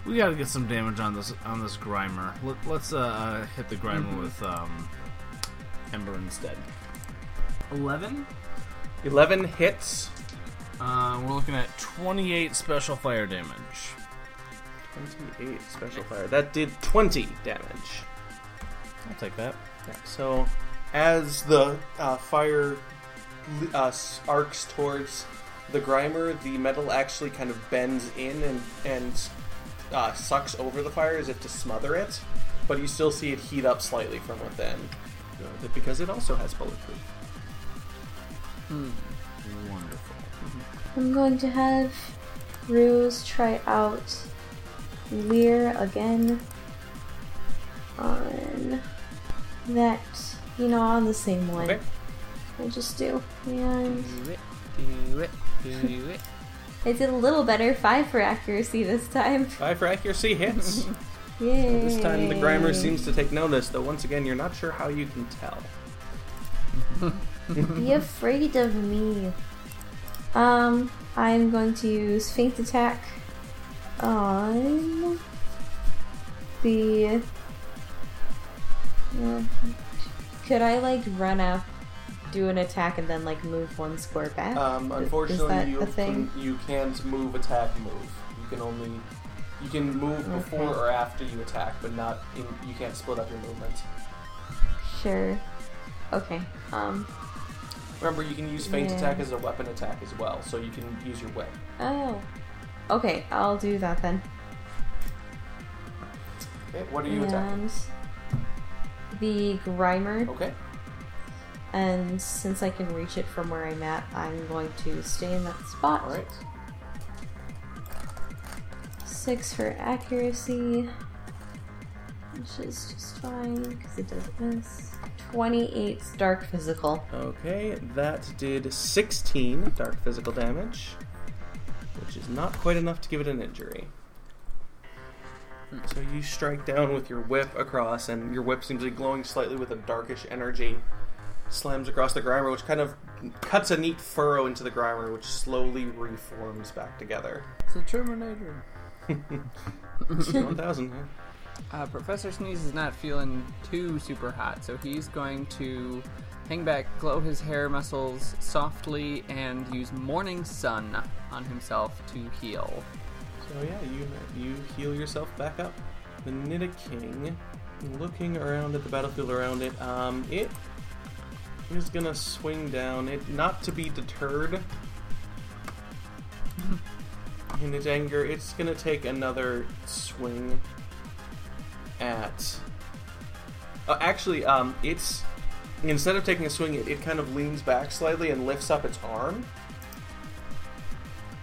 We gotta get some damage on this on this Grimer. Let, let's uh, uh, hit the Grimer with um, Ember instead. Eleven. 11 hits. Uh, we're looking at twenty-eight special fire damage. 28 special fire. That did 20 damage. I'll take that. So, as the uh, fire uh, arcs towards the Grimer, the metal actually kind of bends in and, and uh, sucks over the fire as if to smother it, but you still see it heat up slightly from within. Uh, Because it also has bulletproof. Wonderful. I'm going to have Ruse try out Leer again on that, you know, on the same one. Okay. I'll just do. And Do it, do it, do it. I did a little better, five for accuracy this time. Five for accuracy hits. Yay! this time the Grimer seems to take notice, though once again, you're not sure how you can tell. Be afraid of me. Um, I'm going to use Feint Attack on the. Uh, could I like run up, do an attack, and then like move one square back? Um, unfortunately, you? Can, you can't move, attack, move. You can only you can move before Okay. or after you attack, but not in, you can't split up your movement. Sure. Okay. Um. Remember, you can use feint Yeah. attack as a weapon attack as well, so you can use your whip. Oh. Okay, I'll do that then. Okay, what are you attacking? and the Grimer. Okay, And since I can reach it from where I'm at, I'm going to stay in that spot. all right. Six for accuracy, which is just fine because it doesn't miss. 28 dark physical. Okay, that did 16 dark physical damage, which is not quite enough to give it an injury. So you strike down with your whip across, and your whip seems to be glowing slightly with a darkish energy. Slams across the Grimer, which kind of cuts a neat furrow into the Grimer, which slowly reforms back together. It's the Terminator. 1000, yeah. Uh, Professor Sneeze is not feeling too super hot, so he's going to hang back, glow his hair muscles softly, and use Morning Sun on himself to heal. So yeah, you you heal yourself back up. The Nidoking looking around at the battlefield around it, um, it is gonna swing down. It not to be deterred in its anger. It's gonna take another swing at. Uh, actually, um, it's instead of taking a swing, it, it kind of leans back slightly and lifts up its arm.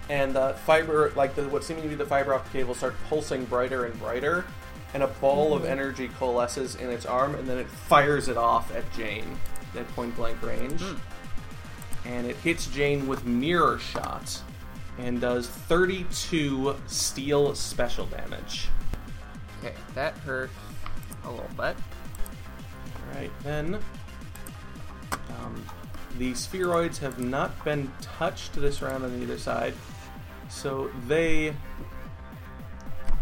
And uh, fiber, like the, what seeming to be the fiber optic cable, start pulsing brighter and brighter, and a ball of energy coalesces in its arm, and then it fires it off at Jane at point blank range. And it hits Jane with mirror shot, and does 32 steel special damage. Okay, that hurt a little bit. Alright, then. Um, the spheroids have not been touched this round on either side, so they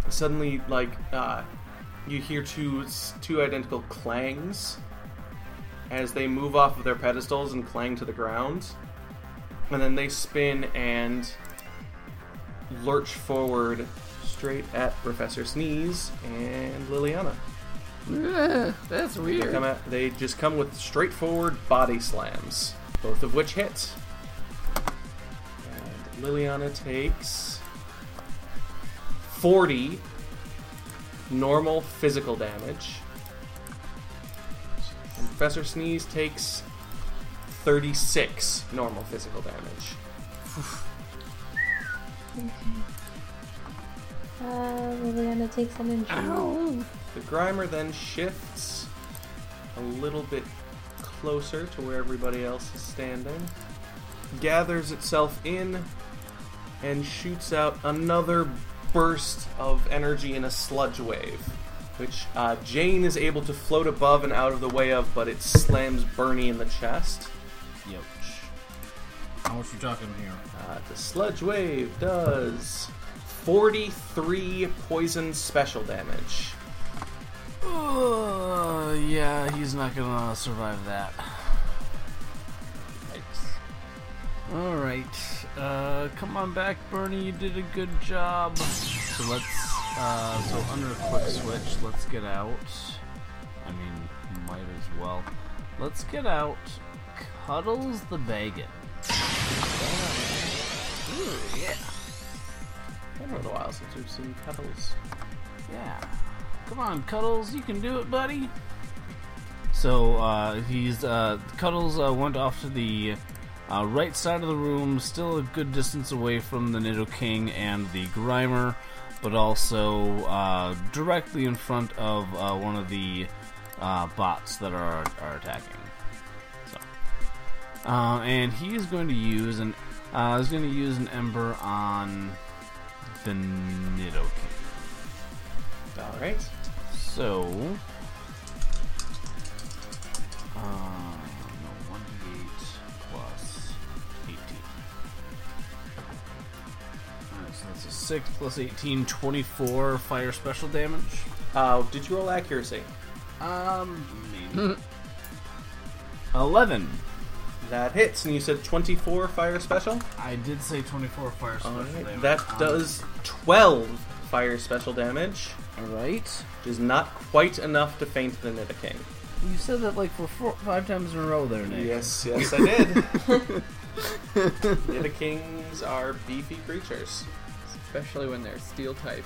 suddenly, like, uh, you hear two, two identical clangs as they move off of their pedestals and clang to the ground. And then they spin and lurch forward straight at Professor Sneeze and Liliana. That's They, weird. come at, they just come with straightforward body slams, both of which hit. And Liliana takes 40 normal physical damage. And Professor Sneeze takes 36 normal physical damage. Uh, Liliana takes some injury. Ow. The Grimer then shifts a little bit closer to where everybody else is standing, gathers itself in, and shoots out another burst of energy in a sludge wave, which uh, Jane is able to float above and out of the way of, but it slams Bernie in the chest. Youch. How much you talking here? Uh, the sludge wave does 43 poison special damage. Uh, yeah, he's not gonna survive that. Alright, uh, come on back, Bernie, you did a good job. So let's, uh, so under a quick switch, let's get out. I mean, might as well. Let's get out Cuddles the Bagon. Ooh, yeah. Been a little while since we've seen Cuddles. Yeah. Come on, Cuddles, you can do it, buddy. So uh, he's uh, Cuddles uh, went off to the uh, right side of the room, still a good distance away from the Nidoking and the Grimer, but also uh, directly in front of uh, one of the uh, bots that are are attacking. So, uh, and he is going to use an uh, is going to use an Ember on the Nidoking. Alright. So, 6 plus 18, 24 fire special damage. Uh, did you roll accuracy? Um, maybe. 11. That hits, and you said 24 fire special? I did say 24 fire special Alright. damage. That Um, does 12 fire special damage, Alright. which is not quite enough to faint the Nidoking. You said that like for four, five times in a row there, Nick. Yes, yes, I did. Nidokings are beefy creatures. Especially when they're steel type.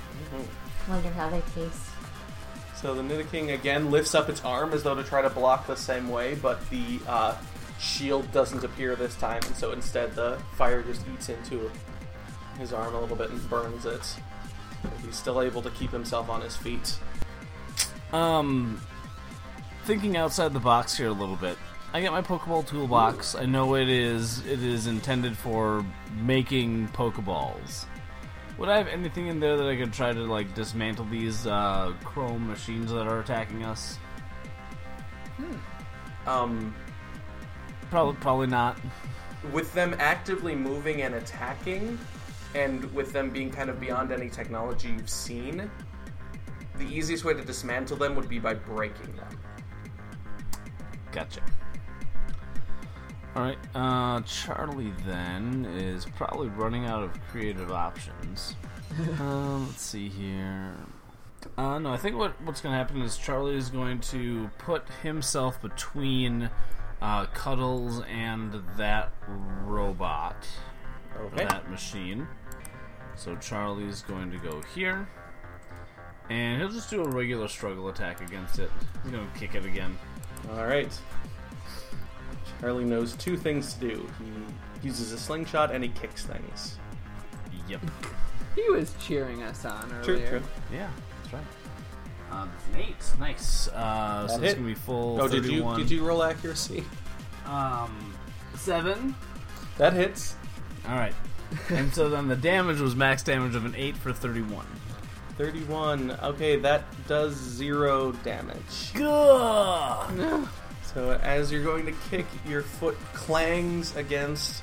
Wonder how they taste. So the Nidoking again lifts up its arm as though to try to block the same way, but the uh, shield doesn't appear this time, and so instead the fire just eats into his arm a little bit and burns it. But he's still able to keep himself on his feet. Um, thinking outside the box here a little bit. I get my Pokeball toolbox. I know it is it is intended for making Pokeballs. Would I have anything in there that I could try to like dismantle these uh, chrome machines that are attacking us? Um, Probably, probably not. with them actively moving and attacking, and with them being kind of beyond any technology you've seen, the easiest way to dismantle them would be by breaking them. Gotcha. All right, uh, Charlie then is probably running out of creative options. um, let's see here. Uh, no, I think what what's going to happen is Charlie is going to put himself between uh, Cuddles and that robot, Okay. that machine. So Charlie's going to go here, and he'll just do a regular struggle attack against it. He's going to kick it again. All right. Charlie knows two things to do. He uses a slingshot and he kicks things. Yep. He was cheering us on earlier. true. Yeah, that's right. Uh, eight. Nice. Uh, so That this hit. gonna be full. Oh, did you 31. did you roll accuracy? Um, seven. That hits. All right. and so then the damage was max damage of an eight for thirty-one. Thirty-one. Okay, that does zero damage. Good. So as you're going to kick, your foot clangs against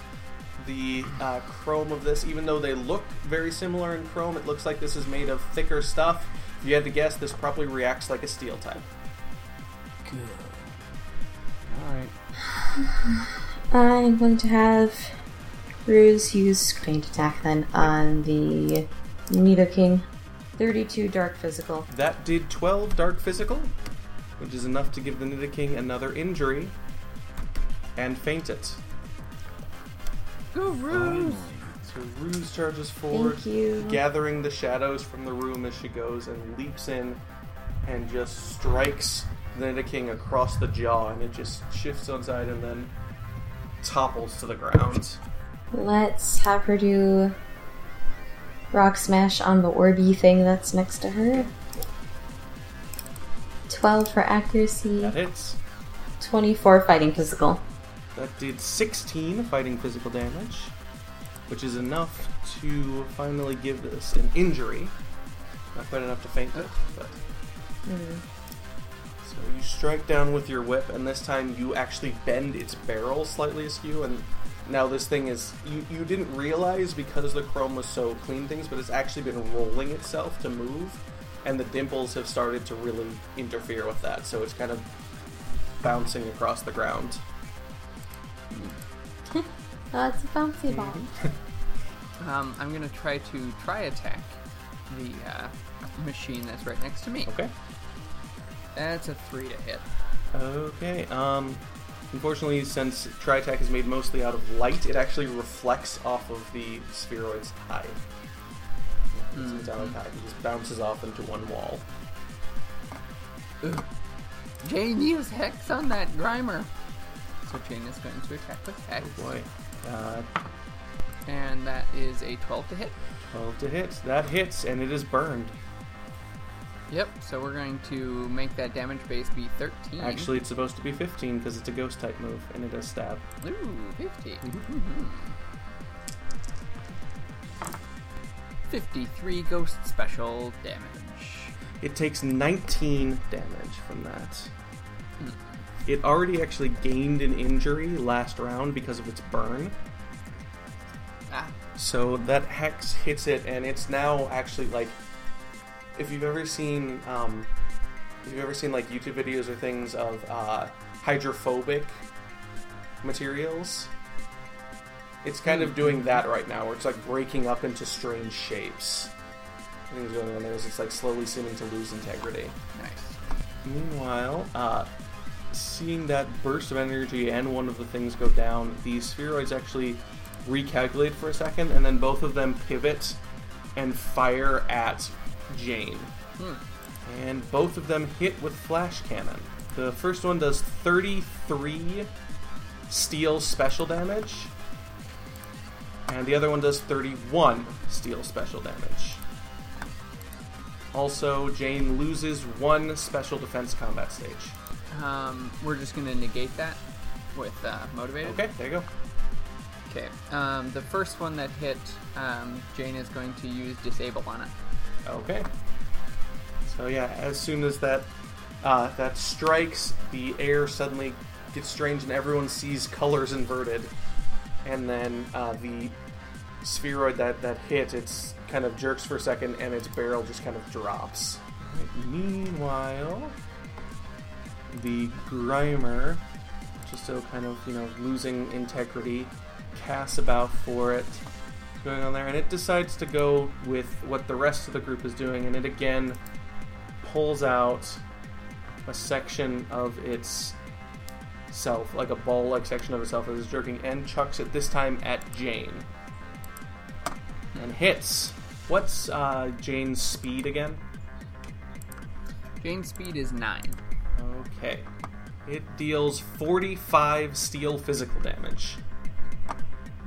the uh, chrome of this. Even though they look very similar in chrome, it looks like this is made of thicker stuff. If you had to guess, this probably reacts like a steel type. Good. All right. I'm going to have Ruse use screened attack then on the Nidoking. 32 dark physical. That did 12 dark physical, which is enough to give the Nidoking another injury and faint it. Go Ruse! So Ruse charges forward, Thank you. gathering the shadows from the room as she goes, and leaps in and just strikes the Nidoking across the jaw, and it just shifts on side and then topples to the ground. Let's have her do Rock Smash on the Orby thing that's next to her. 12 for accuracy, That hits. 24 fighting physical. That did 16 fighting physical damage, which is enough to finally give this an injury. Not quite enough to faint it, but. Mm. So you strike down with your whip, and this time you actually bend its barrel slightly askew, and now this thing is. You, you didn't realize because the chrome was so clean things, but it's actually been rolling itself to move, and the dimples have started to really interfere with that, so it's kind of bouncing across the ground. Oh, it's a bouncy ball. Um, I'm gonna try to Tri-Attack the uh, machine that's right next to me. Okay. That's a three to hit. Okay. Um, unfortunately, since Tri-Attack is made mostly out of light, it actually reflects off of the spheroid's eye. It's Mm-hmm. metallic eye. It just bounces off into one wall. Ugh. Jane, use hex on that Grimer. So Jane is going to attack with hex, Oh boy. Uh, and that is a 12 to hit. 12 to hit. That hits, and it is burned. Yep. So we're going to make that damage base be 13. Actually, it's supposed to be 15 because it's a ghost type move, and it does stab. Ooh, 50. Mm-hmm. 53 ghost special damage. It takes 19 damage from that. It already actually gained an injury last round because of its burn. Ah, So that hex hits it, and it's now actually like, if you've ever seen, um, if you've ever seen like YouTube videos or things of uh, hydrophobic materials, it's kind of doing that right now, where it's like breaking up into strange shapes. i Things going on there is it's like slowly seeming to lose integrity. nice. Meanwhile, uh, seeing that burst of energy and one of the things go down, the spheroids actually recalculate for a second, and then both of them pivot and fire at Jane. Hmm. And both of them hit with flash cannon. The first one does 33 steel special damage, and the other one does 31 steel special damage. Also, Jane loses one special defense combat stage. Um, we're just going to negate that with uh, motivated. Okay, there you go. Okay. Um, the first one that hit, um, Jane is going to use disable on it. Okay. So yeah, as soon as that uh, that strikes, the air suddenly gets strange, and everyone sees colors inverted. And then uh, the spheroid that that hit, it's kind of jerks for a second, and its barrel just kind of drops. Right, Meanwhile, the Grimer, just so kind of you know losing integrity, casts about for it going on there, and it decides to go with what the rest of the group is doing, and it again pulls out a section of its self, like a ball-like section of itself as it's jerking, and chucks it this time at Jane. And hits. What's uh, Jane's speed again? Jane's speed is nine. Okay. It deals 45 steel physical damage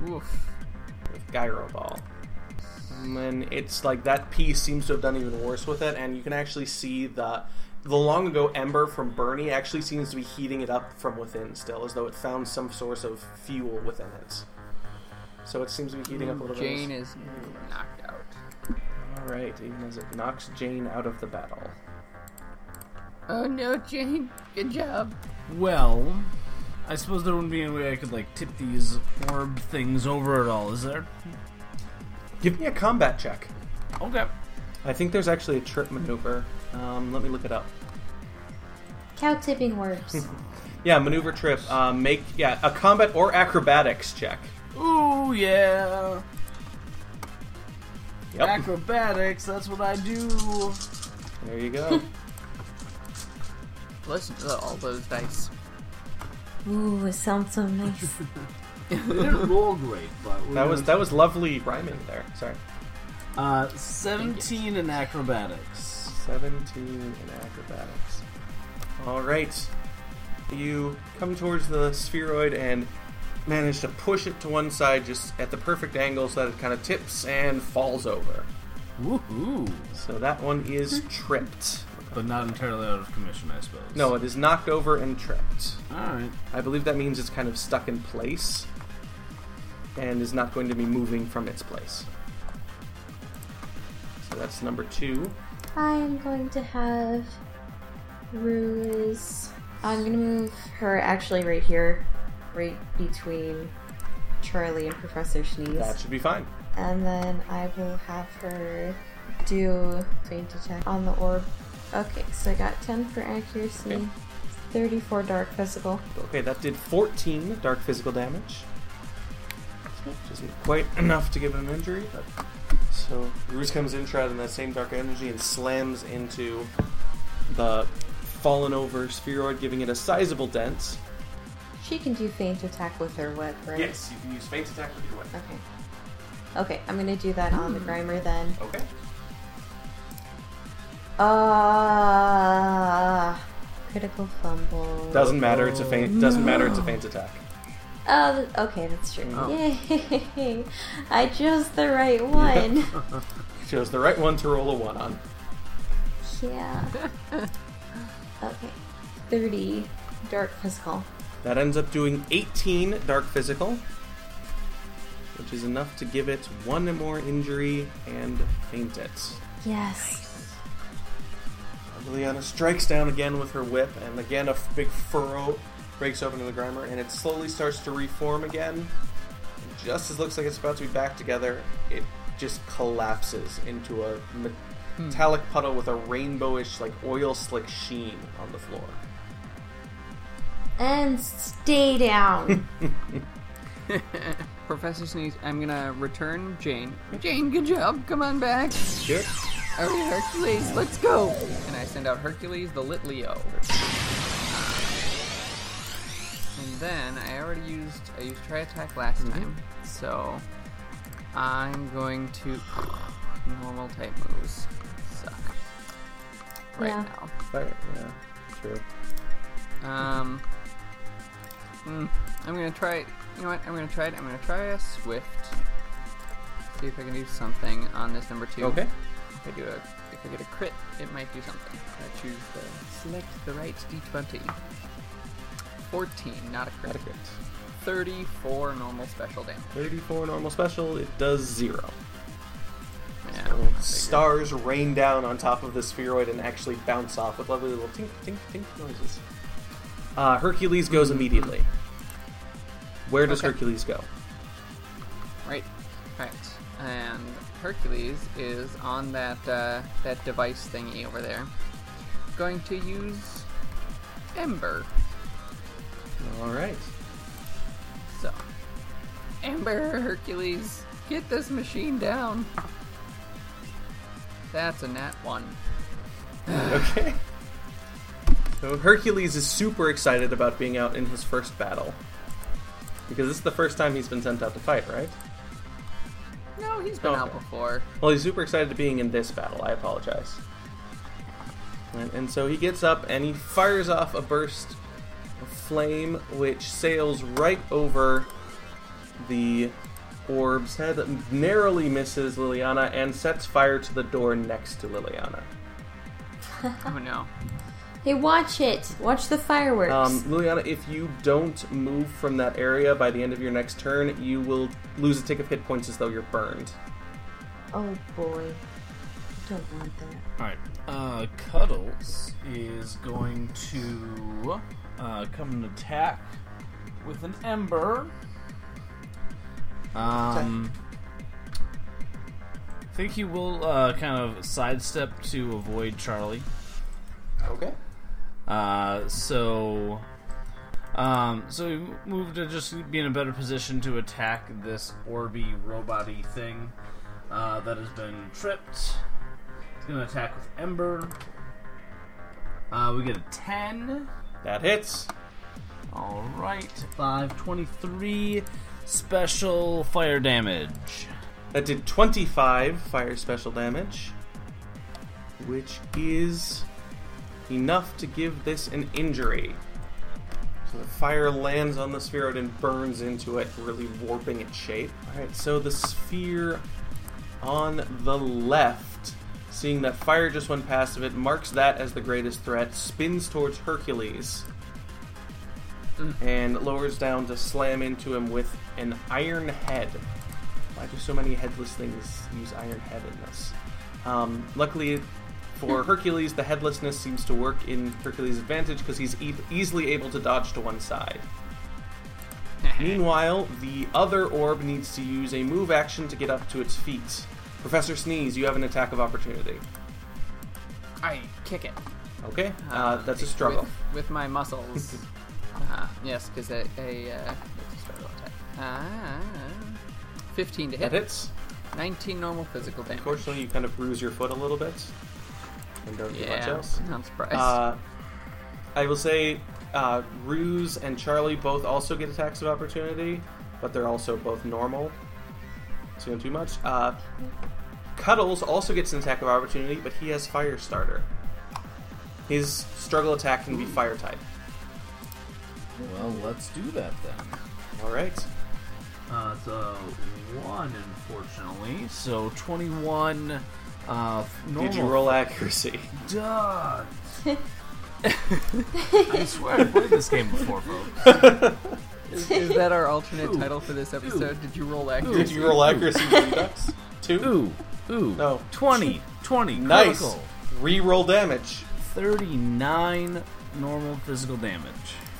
Oof. with Gyro Ball. And then it's like that piece seems to have done even worse with it, and you can actually see the the long ago ember from Bernie actually seems to be heating it up from within still, as though it found some source of fuel within it. So it seems to be heating up a little Jane bit. Jane is knocked out. All right, even as it knocks Jane out of the battle. Oh no, Jane. Good job. Well, I suppose there wouldn't be any way I could like tip these orb things over at all, is there? Give me a combat check. Okay. I think there's actually a trip maneuver. Um, let me look it up. Cow tipping orbs. Yeah, maneuver trip. Um, make yeah a combat or acrobatics check. Ooh yeah. Yep. Acrobatics, that's what I do. There you go. Listen to all those dice. Ooh, it sounds so nice. It didn't roll great, but that was that was lovely rhyming there. Sorry. uh, 17 in acrobatics. 17 in acrobatics. All right. You come towards the spheroid and manage to push it to one side just at the perfect angle so that it kind of tips and falls over. Woohoo! So that one is tripped. But not entirely out of commission, I suppose. No, it is knocked over and tripped. Alright. I believe that means it's kind of stuck in place and is not going to be moving from its place. So that's number two. I'm going to have Ruse. I'm gonna move her actually right here, right between Charlie and Professor Sneeze. That should be fine. And then I will have her do feint attack on the orb. Okay, so I got 10 for accuracy, Okay. 34 dark physical. Okay, that did 14 dark physical damage. Which isn't quite enough to give it an injury, but. So, Ruse comes in, shrouded in that same dark energy, and slams into the fallen over spheroid, giving it a sizable dent. She can do feint attack with her whip, right? Yes, you can use feint attack with your weapon. Okay. Okay, I'm gonna do that on the Grimer then. Okay. Uh, critical fumble. Doesn't matter, it's a feint. Doesn't matter, it's a feint attack. Oh, th- okay, that's true. Oh. Yay! I chose the right one. Chose the right one to roll a 1 on. yeah. Okay. 30 dark physical. That ends up doing 18 dark physical, which is enough to give it one more injury and faint it. Yes. Liliana strikes down again with her whip, and again a f- big furrow breaks open in the Grimer, and it slowly starts to reform again. And just as it looks like it's about to be back together, it just collapses into a hmm. metallic puddle with a rainbowish, like oil slick sheen on the floor. And stay down. Professor Sneeze, I'm gonna return Jane. Jane, good job. Come on back. Good. All right, Hercules, let's go. And I send out Hercules the Litleo. And then I already used I used Tri-Attack last time, so I'm going to normal type moves suck right Yeah. now. Fire. Yeah, true. Um, hmm, I'm gonna try. You know what? I'm gonna try it. I'm gonna try a swift. See if I can do something on this number two. Okay. If I do a, if I get a crit, it might do something. I choose the select the right d20. 14, not a crit. Not a crit. 34 normal special damage. 34 normal special, it does zero. Yeah. So stars rain down on top of the spheroid and actually bounce off with lovely little tink, tink, tink noises. Uh, Hercules goes immediately. Where does Okay. Hercules go? Right. Right. And Hercules is on that uh, that device thingy over there. Going to use Ember. All right. So, Ember Hercules, get this machine down. That's a nat one. Okay. So Hercules is super excited about being out in his first battle. Because this is the first time he's been sent out to fight, right? No, he's been out before. Well, he's super excited to being in this battle. I apologize. And, and so he gets up and he fires off a burst of flame, which sails right over the orb's head, narrowly misses Liliana, and sets fire to the door next to Liliana. Oh no. Hey, watch it. Watch the fireworks. Um, Liliana, if you don't move from that area by the end of your next turn, you will lose a tick of hit points as though you're burned. oh boy. Don't want that. Alright. Uh, Cuddles is going to uh, come and attack with an Ember. Um, I think he will uh, kind of sidestep to avoid Charlie. Okay. Uh, so, um, so we move to just be in a better position to attack this Orby robot-y thing uh, that has been tripped. It's going to attack with Ember. Uh, we get a 10. That hits. All right, 523 special fire damage. That did 25 fire special damage, which is enough to give this an injury. So the fire lands on the spheroid and burns into it, really warping its shape. Alright, so the sphere on the left, seeing that fire just went past of it, marks that as the greatest threat, spins towards Hercules, and lowers down to slam into him with an iron head. Why do so many headless things use Iron Head in this? Um, luckily for Hercules, the headlessness seems to work in Hercules' advantage because he's e- easily able to dodge to one side. Meanwhile, the other orb needs to use a move action to get up to its feet. Professor Sneeze, you have an attack of opportunity. I kick it. Okay, uh, that's a struggle. With, with my muscles. uh, yes, because a, a uh, it's a struggle attack. Ah, 15 to hit. That hits. 19 normal physical damage. Unfortunately, you kind of bruise your foot a little bit, and don't do much Yeah, else. I'm surprised. Uh, I will say, uh, Ruse and Charlie both also get attacks of opportunity, but they're also both normal. So you don't do much. Uh, Cuddles also gets an attack of opportunity, but he has Fire Starter. His struggle attack can be fire type. Well, let's do that then. All right. Uh, it's a one, unfortunately. So twenty-one. Uh, normal. Did you roll accuracy? Duh. I swear I've played this game before, folks. is, is that our alternate Ooh. title for this episode? Ooh. Did you roll accuracy? Did you roll accuracy redux? Two. Ooh, ooh. No. 20, 20. Nice. Critical. Re-roll damage. 39 normal physical damage.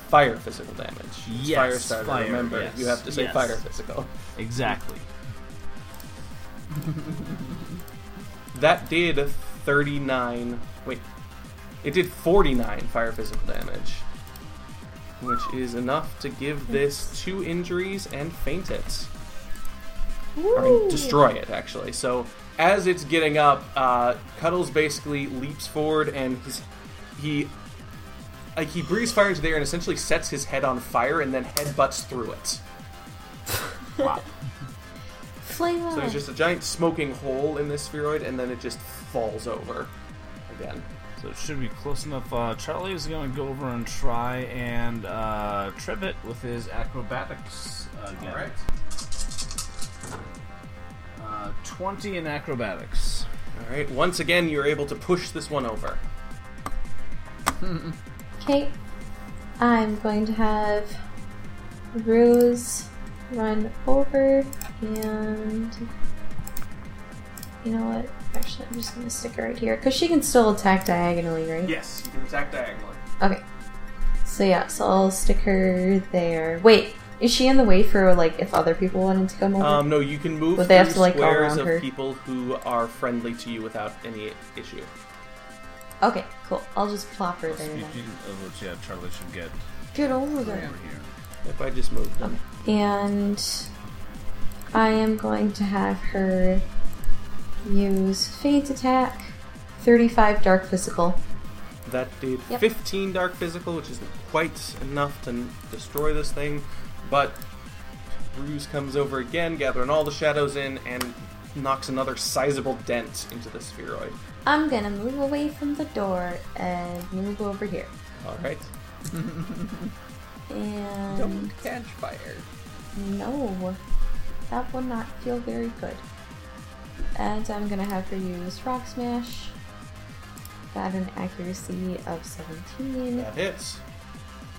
Fire physical damage. Yes, Fire starter. fire, Remember, yes, you have to say yes. fire physical. Exactly. That did 39. Wait. It did 49 fire physical damage. Which is enough to give this two injuries and faint it. Or I mean, destroy it, actually. So, as it's getting up, uh, Cuddles basically leaps forward and his, he. Like, he breathes fire into the air and essentially sets his head on fire and then headbutts through it. Wow. Flame. So there's just a giant smoking hole in this spheroid, and then it just falls over again. So it should be close enough. Uh, Charlie is going to go over and try and uh, trip it with his acrobatics again. Uh, 20 in acrobatics. All right. Once again, you're able to push this one over. Okay. I'm going to have Rose run over and. You know what? Actually, I'm just going to stick her right here because she can still attack diagonally, right? Yes, you can attack diagonally. Okay. So yeah, so I'll stick her there. Wait, is she in the way for like if other people wanted to come over? Um, no, you can move Would they have to, like, go squares around of her? people who are friendly to you without any issue. okay, cool. I'll just plop her there Speaking then. of which, yeah, Charlie should get Get over there. over here. If I just move them. And I am going to have her use feint attack. 35 dark physical. That did Yep. 15 dark physical, which isn't quite enough to destroy this thing. But Bruce comes over again, gathering all the shadows in, and knocks another sizable dent into the spheroid. I'm gonna move away from the door and move over here. All right. And Don't catch fire. No, that will not feel very good. And I'm gonna have her use Rock Smash. Got an accuracy of 17, That hits.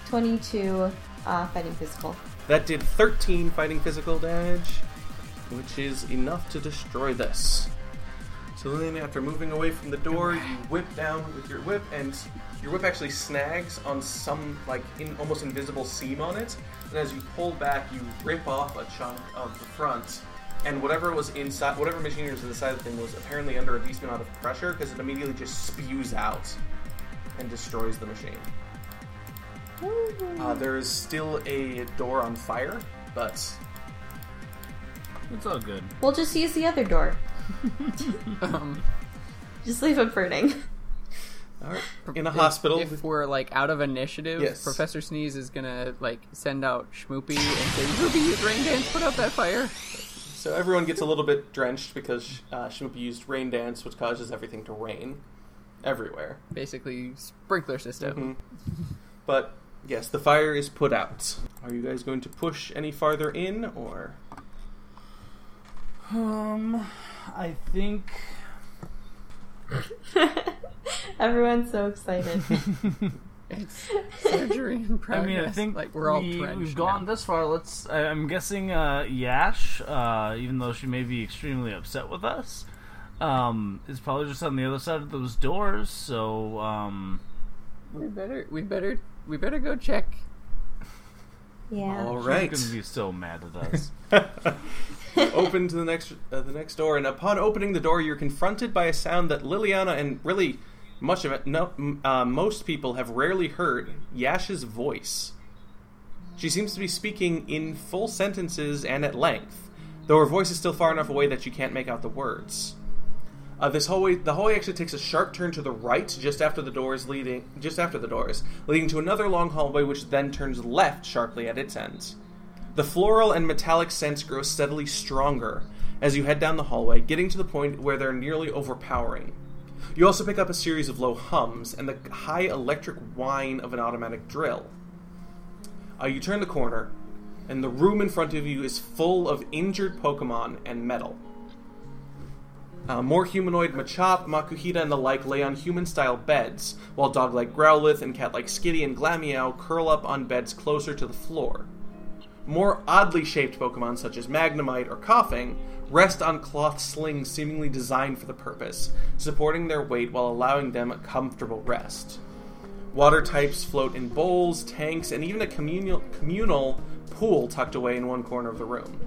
22 uh, fighting physical. That did 13 fighting physical damage, which is enough to destroy this. So then, after moving away from the door, you whip down with your whip, and your whip actually snags on some like in, almost invisible seam on it. And as you pull back, you rip off a chunk of the front, and whatever was inside, whatever machinery was inside the thing was apparently under a decent amount of pressure because it immediately just spews out and destroys the machine. Uh, there is still a door on fire, but It's all good. We'll just use the other door. Um, Just leave it burning. All right. in a if- hospital. If we're like out of initiative, Yes. Professor Sneeze is gonna like send out Schmoopy and say, "Schmoopy, use rain dance, put out that fire." So everyone gets a little bit drenched because uh, Shmoopy used rain dance, which causes everything to rain everywhere. Basically, sprinkler system. Mhm. But yes, the fire is put out. Are you guys going to push any farther in, or Um, I think. Everyone's so excited. It's surgery in progress. I mean, I think like we're all we, we've gone now. this far. Let's. I, I'm guessing uh, Yash, uh, even though she may be extremely upset with us, um, is probably just on the other side of those doors. So, um, We better, we better, we better go check. yeah. All right. she's right? gonna be so mad at us. Open to the next uh, the next door, and upon opening the door, you're confronted by a sound that Liliana and really much of it, no, uh, most people have rarely heard. Yash's voice. She seems to be speaking in full sentences and at length, though her voice is still far enough away that you can't make out the words. Uh, this hallway, the hallway actually takes a sharp turn to the right just after the doors leading, just after the doors, leading to another long hallway, which then turns left sharply at its end. The floral and metallic scents grow steadily stronger as you head down the hallway, getting to the point where they're nearly overpowering. You also pick up a series of low hums and the high electric whine of an automatic drill. Uh, you turn the corner, and the room in front of you is full of injured Pokemon and metal. Uh, more humanoid Machop, Makuhita, and the like lay on human style beds, while dog like Growlithe and cat like Skitty and Glameow curl up on beds closer to the floor. More oddly shaped Pokemon, such as Magnemite or Koffing, rest on cloth slings seemingly designed for the purpose, supporting their weight while allowing them a comfortable rest. Water types float in bowls, tanks, and even a communal, communal pool tucked away in one corner of the room.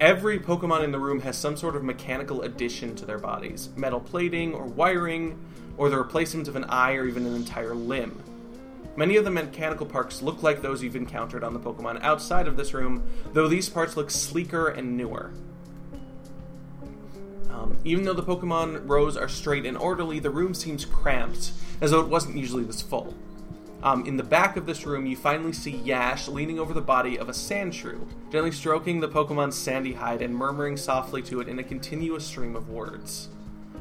Every Pokemon in the room has some sort of mechanical addition to their bodies metal plating or wiring, or the replacement of an eye or even an entire limb. Many of the mechanical parts look like those you've encountered on the Pokemon outside of this room, though these parts look sleeker and newer. Um, even though the Pokemon rows are straight and orderly, the room seems cramped, as though it wasn't usually this full. Um, in the back of this room, you finally see Yash leaning over the body of a Sandshrew, gently stroking the Pokemon's sandy hide and murmuring softly to it in a continuous stream of words.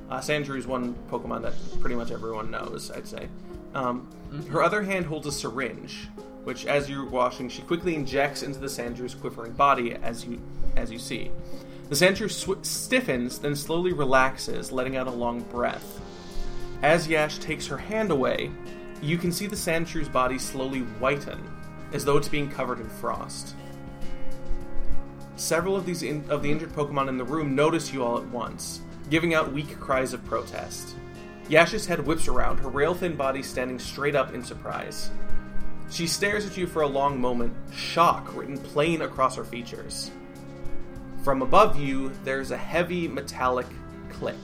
Uh, is one Pokemon that pretty much everyone knows, I'd say. Um, Her other hand holds a syringe, which, as you're washing, she quickly injects into the Sandshrew's quivering body, as you as you see. The Sandshrew sw- stiffens, then slowly relaxes, letting out a long breath. As Yash takes her hand away, you can see the Sandshrew's body slowly whiten, as though it's being covered in frost. Several of these in- of the injured Pokemon in the room notice you all at once, giving out weak cries of protest. Yash's head whips around, her rail-thin body standing straight up in surprise. She stares at you for a long moment, shock written plain across her features. From above you, there's a heavy metallic click.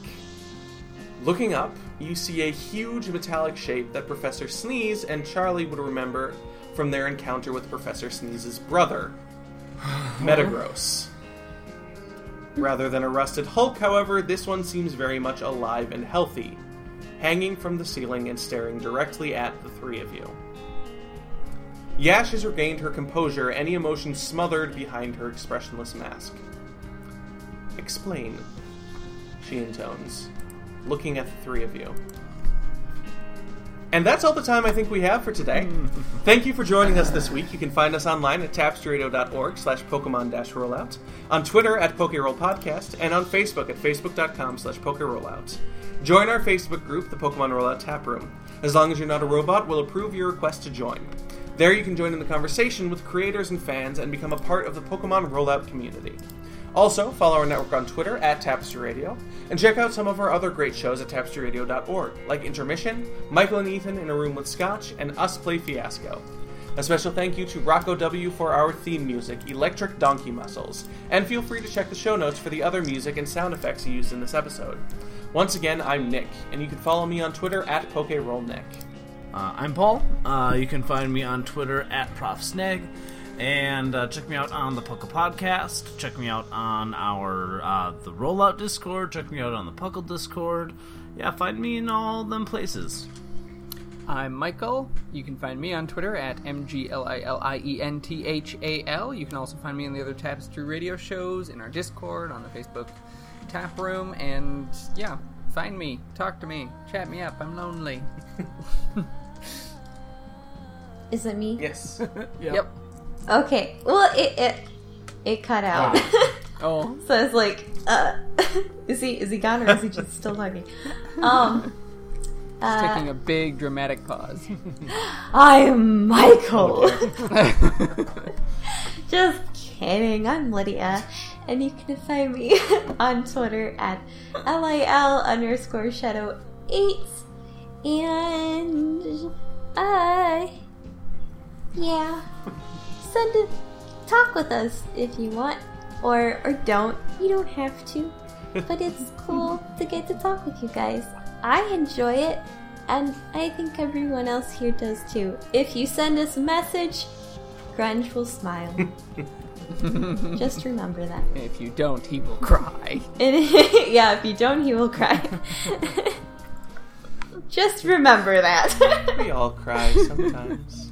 Looking up, you see a huge metallic shape that Professor Sneeze and Charlie would remember from their encounter with Professor Sneeze's brother, Metagross. Rather than a rusted hulk, however, this one seems very much alive and healthy, hanging from the ceiling and staring directly at the three of you. Yash has regained her composure, any emotion smothered behind her expressionless mask. Explain, she intones, looking at the three of you. And that's all the time I think we have for today. Thank you for joining us this week. You can find us online at tapestryradio.org slash Pokemon dash rollout, on Twitter at PokeRoll Podcast, and on Facebook at facebook.com slash PokeRollout. Join our Facebook group, the Pokemon Rollout Tap Room. As long as you're not a robot, we'll approve your request to join. There you can join in the conversation with creators and fans and become a part of the Pokemon Rollout community. Also, follow our network on Twitter at Tapestry Radio, and check out some of our other great shows at tapestryradio.org, like Intermission, Michael and Ethan in a Room with Scotch, and Us Play Fiasco. A special thank you to Rocco W for our theme music, Electric Donkey Muscles, and feel free to check the show notes for the other music and sound effects used in this episode. Once again, I'm Nick, and you can follow me on Twitter at PokeRollNick. Uh, I'm Paul. Uh, you can find me on Twitter at ProfSnag. And uh, check me out on the Puckle Podcast. Check me out on our uh, the Rollout Discord. Check me out on the Puckle Discord. Yeah, find me in all them places. I'm Michael. You can find me on Twitter at E MGLILIENTHAL. You can also find me on the other Tapestry radio shows, in our Discord, on the Facebook tap room, and yeah, find me, talk to me, chat me up. I'm lonely. Is it me? Yes. Yep. Okay. Well, it it, it cut out. Oh, so it's like, uh, is he is he gone or is he just still talking? Um, uh, taking a big dramatic pause. I'm Michael. just kidding. I'm Lydia, and you can find me on Twitter at lil underscore shadow eight, and uh, yeah, send a talk with us if you want, or or don't. You don't have to, but it's cool to get to talk with you guys. I enjoy it, and I think everyone else here does too. If you send us a message, Grunge will smile. Just remember that. if you don't, he will cry. And yeah, if you don't, he will cry. Just remember that. we all cry sometimes.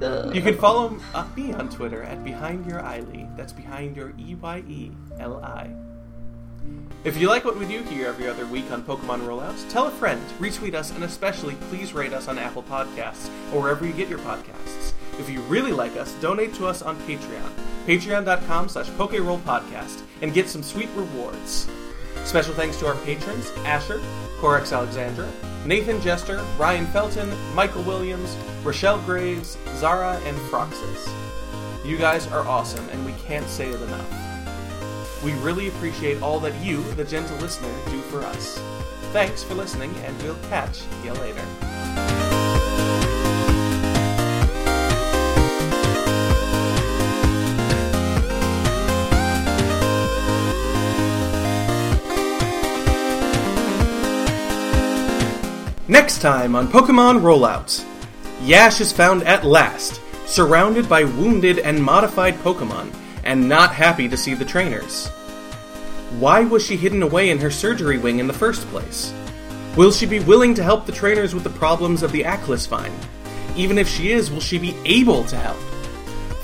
You can follow uh, me on Twitter at Behind Your Eily. That's behind your E Y E L I. If you like what we do here every other week on Pokemon Rollouts, tell a friend, retweet us, and especially please rate us on Apple Podcasts or wherever you get your podcasts. If you really like us, donate to us on Patreon, patreon.com slash Podcast, and get some sweet rewards. Special thanks to our patrons, Asher, Corex Alexandra, Nathan Jester, Ryan Felton, Michael Williams, Rochelle Graves, Zara, and Froxus. You guys are awesome, and we can't say it enough. We really appreciate all that you, the gentle listener, do for us. Thanks for listening, and we'll catch you later. Next time on Pokemon Rollout, Yash is found at last, surrounded by wounded and modified Pokemon, and not happy to see the trainers. Why was she hidden away in her surgery wing in the first place? Will she be willing to help the trainers with the problems of the Aclysvine? Even if she is, will she be able to help?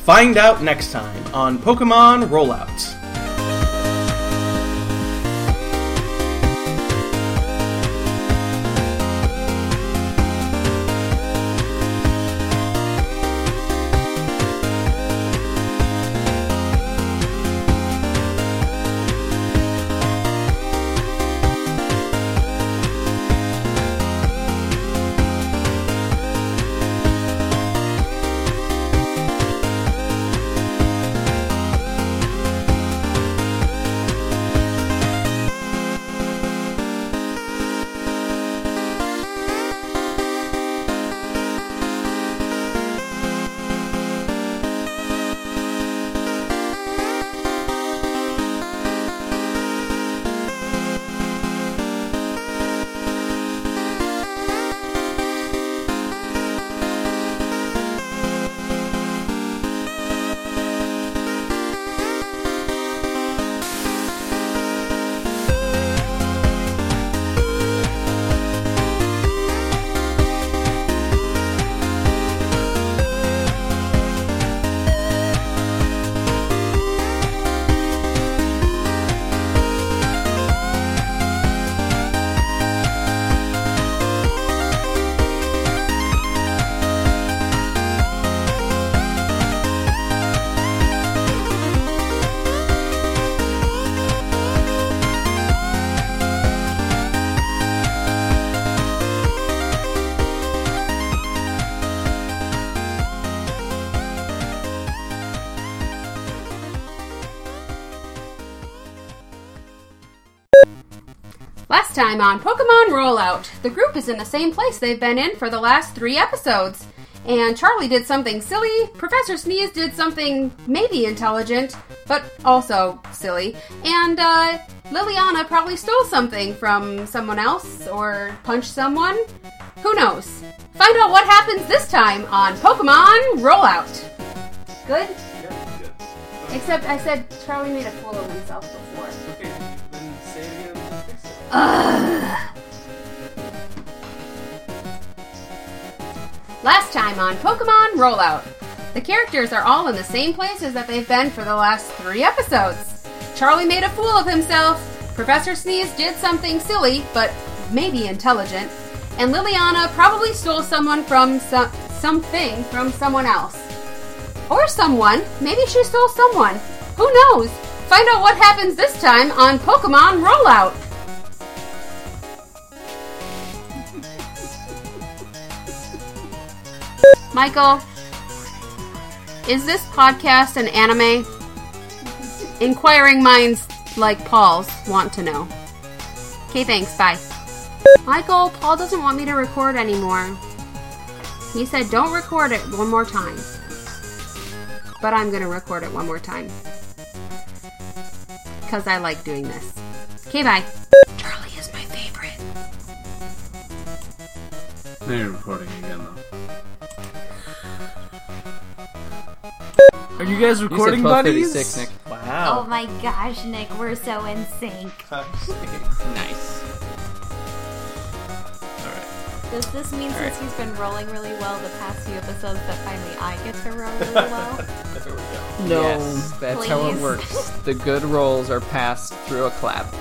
Find out next time on Pokemon Rollout. Time on Pokemon Rollout, the group is in the same place they've been in for the last three episodes. And Charlie did something silly, Professor Sneeze did something maybe intelligent, but also silly, and uh, Liliana probably stole something from someone else or punched someone. Who knows? Find out what happens this time on Pokemon Rollout. Good? Except I said Charlie made a fool of himself before. Last time on Pokemon Rollout. The characters are all in the same places that they've been for the last three episodes. Charlie made a fool of himself, Professor Sneeze did something silly, but maybe intelligent, and Liliana probably stole someone from some, something from someone else. Or someone. Maybe she stole someone. Who knows? Find out what happens this time on Pokemon Rollout. Michael, is this podcast an anime? Inquiring minds like Paul's want to know. Okay, thanks. Bye. Michael, Paul doesn't want me to record anymore. He said don't record it one more time. But I'm gonna record it one more time. Because I like doing this. Okay, bye. Charlie is my favorite. Now you're recording again, though. Are you guys You said recording, 12:36, buddies? Nick. Oh my gosh, Nick, we're so in sync. Nice. Alright. Does this mean since he's been rolling really well the past few episodes that finally I get to roll really well? There we go. No. Yes, that's how it works. The good rolls are passed through a clap. Wow.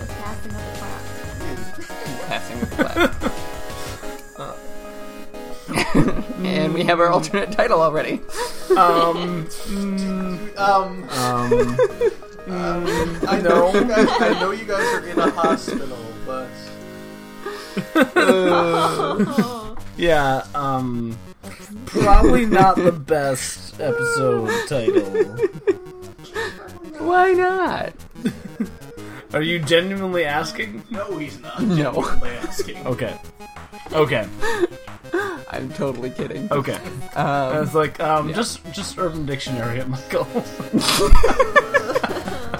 The passing of the clap. Passing of the clap. and we have our alternate title already. Um, Um, um, I know, you guys, I know you guys are in a hospital, but yeah, um, probably not the best episode title. Why not? Are you genuinely asking? no, he's not. No. genuinely asking. Okay. Okay. I'm totally kidding. Okay. I Um, was like, um, just just Urban Dictionary it, Michael.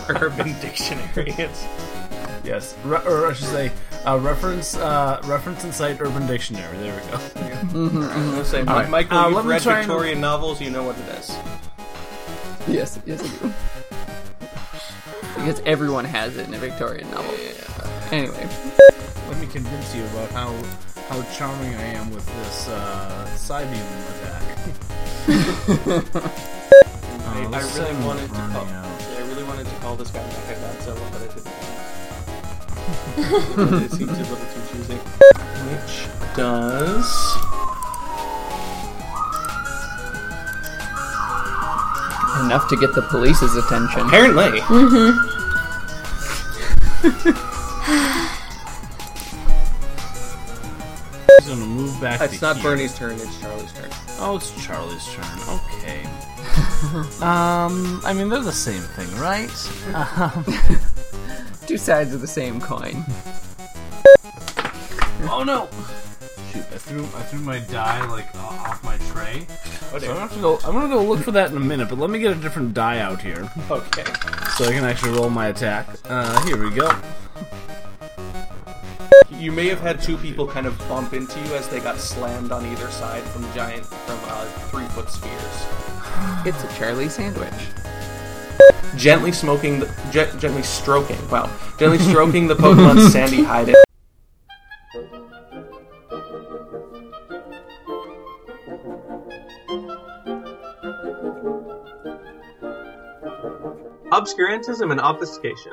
Urban Dictionary. It's yes, Re- or I should say, uh, reference uh, reference and cite Urban Dictionary. There we go. I'm gonna say, right. Michael, Uh, you've let read try and- Victorian novels. You know what it is. yes, yes, I do. Because everyone has it in a Victorian novel. Anyway, Let me convince you about how how charming I am with this uh, Psybeam attack. I, Oh, I really wanted to call. out. Yeah, I really wanted to call this guy Mecha Godzilla, but I didn't. it seems a little too choosy. Which does enough to get the police's attention. apparently. He's gonna move back. It's to not here. Bernie's turn. It's Charlie's turn. Oh, it's Charlie's turn. Okay. um, I mean they're the same thing, right? Um, Two sides of the same coin. oh no! Shoot! I threw I threw my die like uh, off my tray. Oh, So I'm gonna, have to go, I'm gonna go look for that in a minute, but let me get a different die out here Okay. so I can actually roll my attack. Uh, here we go. You may have had two people kind of bump into you as they got slammed on either side from giant, from uh, three foot spheres. It's a Charlie sandwich. Gently smoking, the, ge- gently stroking. Wow, gently stroking the Pokemon's sandy hide. Obscurantism and obfuscation.